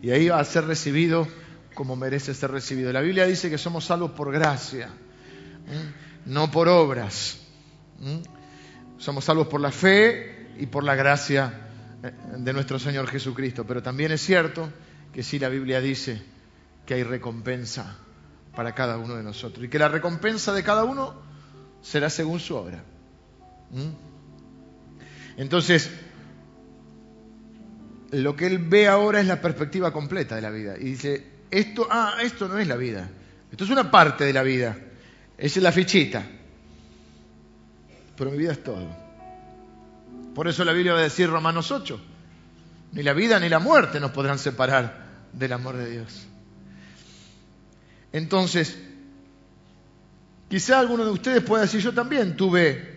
Y ahí va a ser recibido como merece ser recibido. La Biblia dice que somos salvos por gracia, no por obras. Somos salvos por la fe y por la gracia eh, de nuestro Señor Jesucristo. Pero también es cierto que sí la Biblia dice que hay recompensa para cada uno de nosotros y que la recompensa de cada uno será según su obra. Entonces, lo que él ve ahora es la perspectiva completa de la vida. Y dice, esto, ah, esto no es la vida. Esto es una parte de la vida. Esa es la fichita. Pero mi vida es todo. Por eso la Biblia va a decir Romanos 8. Ni la vida ni la muerte nos podrán separar del amor de Dios. Entonces, quizá alguno de ustedes pueda decir, yo también tuve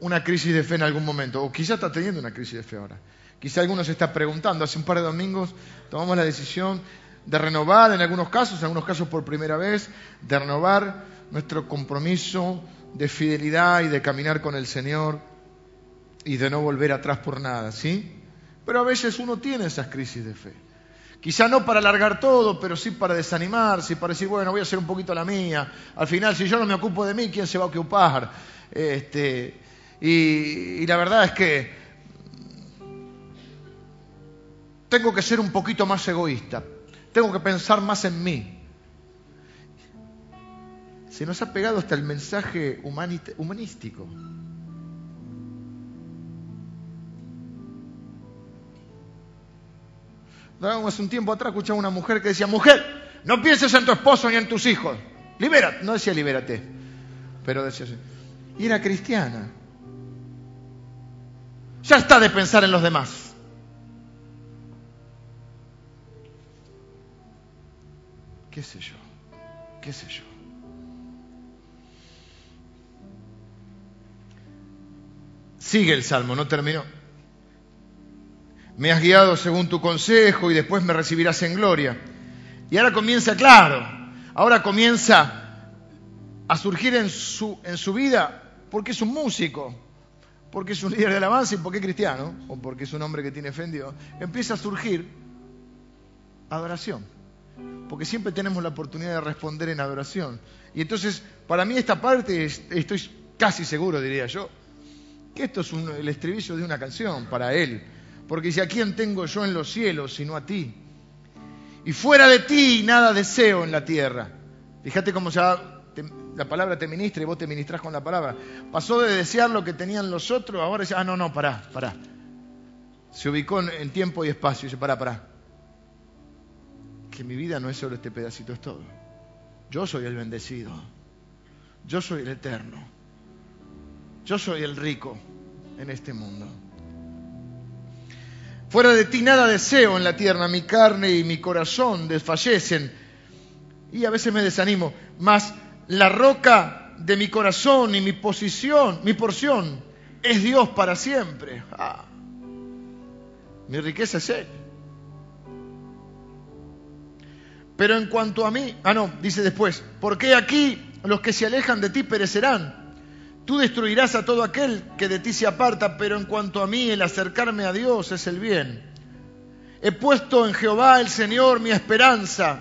una crisis de fe en algún momento, o quizá está teniendo una crisis de fe ahora. Quizá alguno se está preguntando, hace un par de domingos tomamos la decisión de renovar, en algunos casos, en algunos casos por primera vez, de renovar nuestro compromiso de fidelidad y de caminar con el Señor y de no volver atrás por nada, ¿sí? Pero a veces uno tiene esas crisis de fe. Quizá no para alargar todo, pero sí para desanimarse, para decir, bueno, voy a hacer un poquito la mía. Al final, si yo no me ocupo de mí, ¿quién se va a ocupar? Este, y, la verdad es que tengo que ser un poquito más egoísta, tengo que pensar más en mí. Se nos ha pegado hasta el mensaje humanístico. Hace un tiempo atrás escuchaba una mujer que decía, mujer, no pienses en tu esposo ni en tus hijos. Libérate. No decía libérate, pero decía así. Y era cristiana. Ya está de pensar en los demás. ¿Qué sé yo? ¿Qué sé yo? Sigue el salmo, no terminó. Me has guiado según tu consejo y después me recibirás en gloria. Y ahora comienza, claro, ahora comienza a surgir en su, en su vida porque es un músico, porque es un líder de alabanza y porque es cristiano, o porque es un hombre que tiene fe en Dios, empieza a surgir adoración. Porque siempre tenemos la oportunidad de responder en adoración. Y entonces, para mí esta parte, estoy casi seguro, diría yo, esto es el estribillo de una canción para él. Porque dice, ¿a quién tengo yo en los cielos sino a ti? Y fuera de ti nada deseo en la tierra. Fíjate cómo ya la palabra te ministra y vos te ministrás con la palabra. Pasó de desear lo que tenían los otros, ahora dice, ah, no, no, pará, pará. Se ubicó en tiempo y espacio y dice, pará, pará. Que mi vida no es solo este pedacito, es todo. Yo soy el bendecido. Yo soy el eterno. Yo soy el rico en este mundo. Fuera de ti nada deseo en la tierra, mi carne y mi corazón desfallecen. Y a veces me desanimo, mas la roca de mi corazón y mi posición, mi porción, es Dios para siempre. Ah, mi riqueza es Él. Pero en cuanto a mí, ah no, dice después, porque aquí los que se alejan de ti perecerán. Tú destruirás a todo aquel que de ti se aparta, pero en cuanto a mí, el acercarme a Dios es el bien. He puesto en Jehová el Señor mi esperanza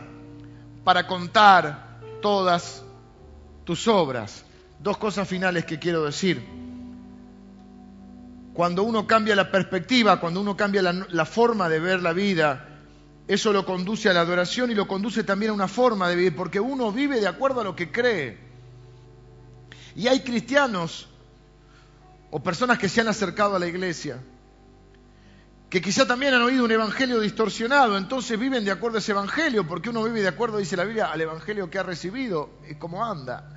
para contar todas tus obras. Dos cosas finales que quiero decir. Cuando uno cambia la perspectiva, cuando uno cambia la, forma de ver la vida, eso lo conduce a la adoración y lo conduce también a una forma de vivir, porque uno vive de acuerdo a lo que cree. Y hay cristianos o personas que se han acercado a la iglesia, que quizá también han oído un evangelio distorsionado, entonces viven de acuerdo a ese evangelio, porque uno vive de acuerdo, dice la Biblia, al evangelio que ha recibido y cómo anda.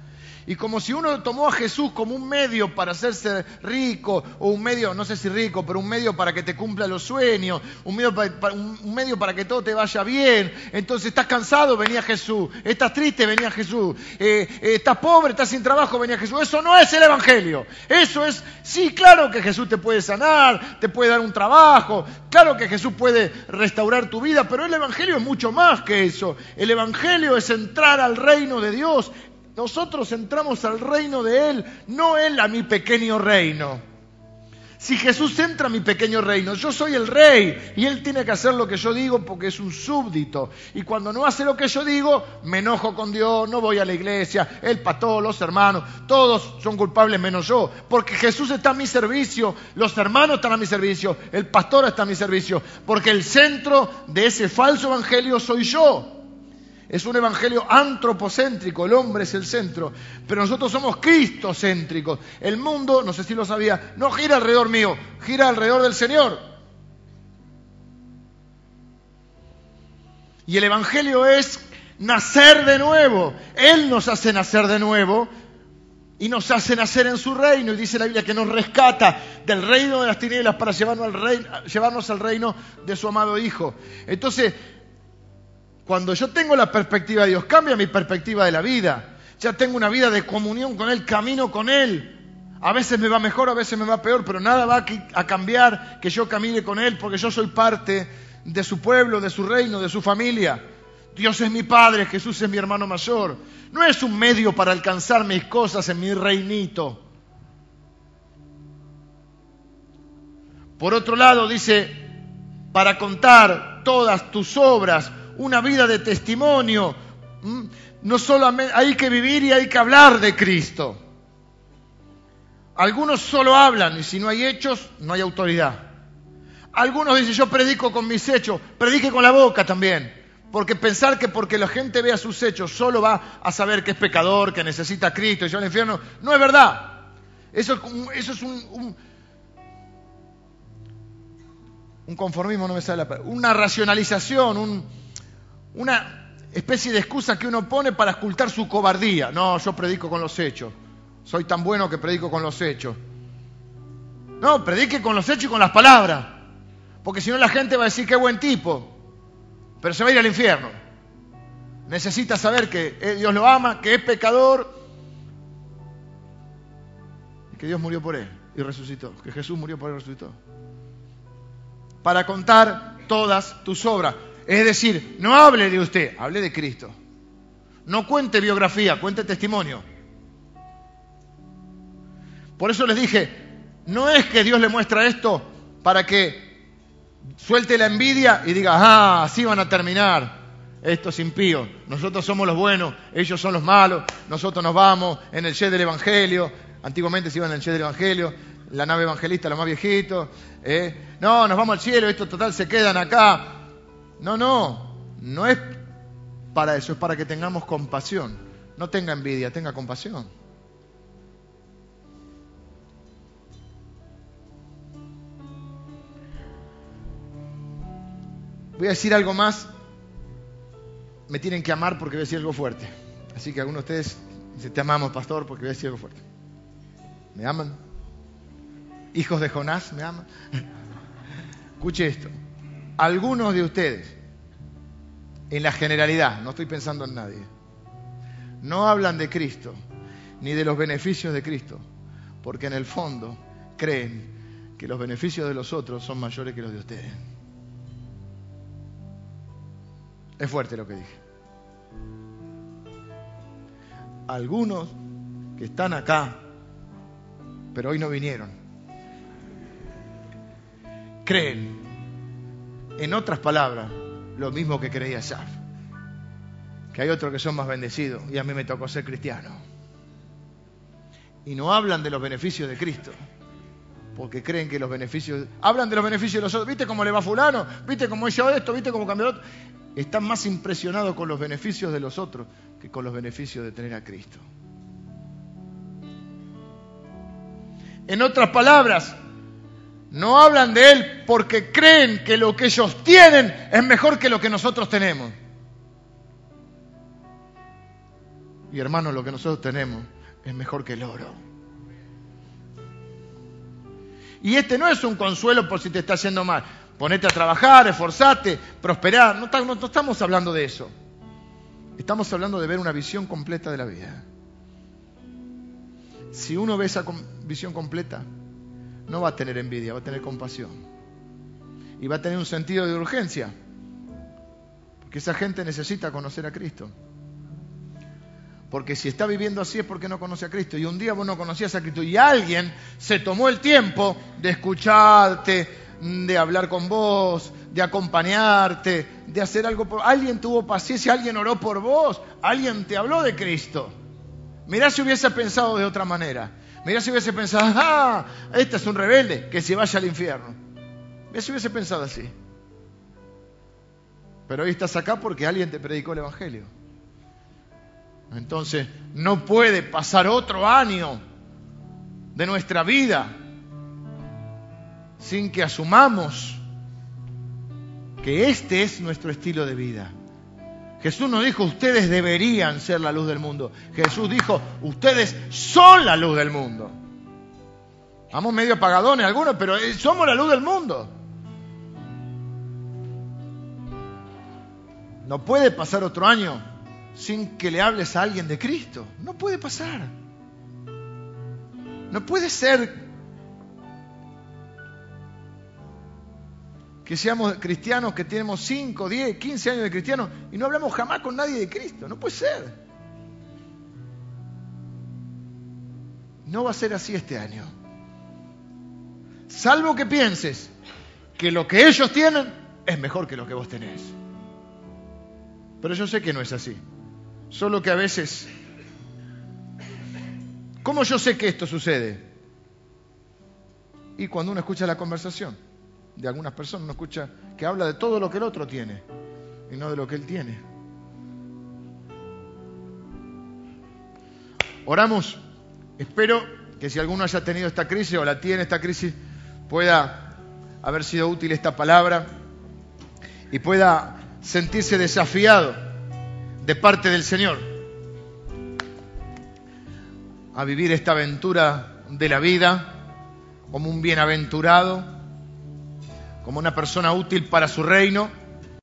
Y como si uno tomó a Jesús como un medio para hacerse rico, o un medio, no sé si rico, pero un medio para que te cumpla los sueños, un medio para, que todo te vaya bien. Entonces estás cansado, venía Jesús. Estás triste, venía Jesús. Eh, eh, estás pobre, estás sin trabajo, venía Jesús. Eso no es el Evangelio. Eso es, sí, claro que Jesús te puede sanar, te puede dar un trabajo, claro que Jesús puede restaurar tu vida, pero el Evangelio es mucho más que eso. El Evangelio es entrar al reino de Dios, nosotros entramos al reino de Él, no Él a mi pequeño reino. Si Jesús entra a mi pequeño reino, yo soy el rey y Él tiene que hacer lo que yo digo porque es un súbdito. Y cuando no hace lo que yo digo, me enojo con Dios, no voy a la iglesia, el pastor, los hermanos, todos son culpables menos yo. Porque Jesús está a mi servicio, los hermanos están a mi servicio, el pastor está a mi servicio. Porque el centro de ese falso evangelio soy yo. Es un evangelio antropocéntrico, el hombre es el centro, pero nosotros somos cristocéntricos. El mundo, no sé si lo sabía, no gira alrededor mío, gira alrededor del Señor. Y el evangelio es nacer de nuevo. Él nos hace nacer de nuevo y nos hace nacer en su reino. Y dice la Biblia que nos rescata del reino de las tinieblas para llevarnos al reino, llevarnos al reino de su amado Hijo. Entonces, cuando yo tengo la perspectiva de Dios, cambia mi perspectiva de la vida. Ya tengo una vida de comunión con Él, camino con Él. A veces me va mejor, a veces me va peor, pero nada va a cambiar que yo camine con Él, porque yo soy parte de su pueblo, de su reino, de su familia. Dios es mi Padre, Jesús es mi hermano mayor. No es un medio para alcanzar mis cosas en mi reinito. Por otro lado, dice, para contar todas tus obras, una vida de testimonio. No solamente hay que vivir y hay que hablar de Cristo. Algunos solo hablan y si no hay hechos, no hay autoridad. Algunos dicen, yo predico con mis hechos, predique con la boca también. Porque pensar que porque la gente vea sus hechos solo va a saber que es pecador, que necesita a Cristo y yo al infierno, no es verdad. Eso, eso es un, un, conformismo, no me sale la palabra, una racionalización, una especie de excusa que uno pone para ocultar su cobardía. No, yo predico con los hechos. Soy tan bueno que predico con los hechos. No, predique con los hechos y con las palabras. Porque si no la gente va a decir qué buen tipo pero se va a ir al infierno. Necesita saber que eh, Dios lo ama, que es pecador y que Dios murió por él y resucitó, que Jesús murió por él y resucitó. Para contar todas tus obras. Es decir, no hable de usted, hable de Cristo. No cuente biografía, cuente testimonio. Por eso les dije, no es que Dios le muestra esto para que suelte la envidia y diga, ah, así van a terminar estos impíos. Nosotros somos los buenos, ellos son los malos, nosotros nos vamos en el jet del Evangelio. Antiguamente se iban en el jet del Evangelio, la nave evangelista, los más viejitos. ¿eh? No, nos vamos al cielo, estos total se quedan acá. No, no, no es para eso, es para que tengamos compasión. No tenga envidia, tenga compasión. Voy a decir algo más. Me tienen que amar porque voy a decir algo fuerte. Así que algunos de ustedes dicen, te amamos, pastor, porque voy a decir algo fuerte. ¿Me aman? Hijos de Jonás, ¿me aman? Escuche esto. Algunos de ustedes, en la generalidad, no estoy pensando en nadie, no hablan de Cristo ni de los beneficios de Cristo, porque en el fondo creen que los beneficios de los otros son mayores que los de ustedes. Es fuerte lo que dije. Algunos que están acá, pero hoy no vinieron, creen, en otras palabras, lo mismo que creía Shaf. Que hay otros que son más bendecidos y a mí me tocó ser cristiano. Y no hablan de los beneficios de Cristo porque creen que los beneficios. Hablan de los beneficios de los otros. ¿Viste cómo le va Fulano? ¿Viste cómo hizo esto? ¿Viste cómo cambió otro? están más impresionados con los beneficios de los otros que con los beneficios de tener a Cristo. En otras palabras, no hablan de Él porque creen que lo que ellos tienen es mejor que lo que nosotros tenemos. Y hermanos, lo que nosotros tenemos es mejor que el oro. Y este no es un consuelo por si te está haciendo mal. Ponete a trabajar, esforzate, prosperar. No, estamos hablando de eso. Estamos hablando de ver una visión completa de la vida. Si uno ve esa visión completa, no va a tener envidia, va a tener compasión. Y va a tener un sentido de urgencia. Porque esa gente necesita conocer a Cristo. Porque si está viviendo así es porque no conoce a Cristo. Y un día vos no conocías a Cristo y alguien se tomó el tiempo de escucharte, de hablar con vos, de acompañarte, de hacer algo por... Alguien tuvo paciencia, alguien oró por vos, alguien te habló de Cristo. Mirá si hubiese pensado de otra manera. Mirá si hubiese pensado, ah, este es un rebelde, que se vaya al infierno. Mirá si hubiese pensado así. Pero hoy estás acá porque alguien te predicó el Evangelio. Entonces, no puede pasar otro año de nuestra vida sin que asumamos que este es nuestro estilo de vida. Jesús no dijo, ustedes deberían ser la luz del mundo. Jesús dijo, ustedes son la luz del mundo. Vamos medio apagadones algunos, pero eh, somos la luz del mundo. No puede pasar otro año sin que le hables a alguien de Cristo. No puede pasar. No puede ser que seamos cristianos, que tenemos 5, 10, 15 años de cristianos y no hablamos jamás con nadie de Cristo. No puede ser. No va a ser así este año. Salvo que pienses que lo que ellos tienen es mejor que lo que vos tenés. Pero yo sé que no es así. Solo que a veces... ¿Cómo yo sé que esto sucede? Y cuando uno escucha la conversación de algunas personas, uno escucha que habla de todo lo que el otro tiene y no de lo que él tiene. Oramos, espero que si alguno haya tenido esta crisis o la tiene esta crisis, pueda haber sido útil esta palabra y pueda sentirse desafiado de parte del Señor a vivir esta aventura de la vida como un bienaventurado, como una persona útil para su reino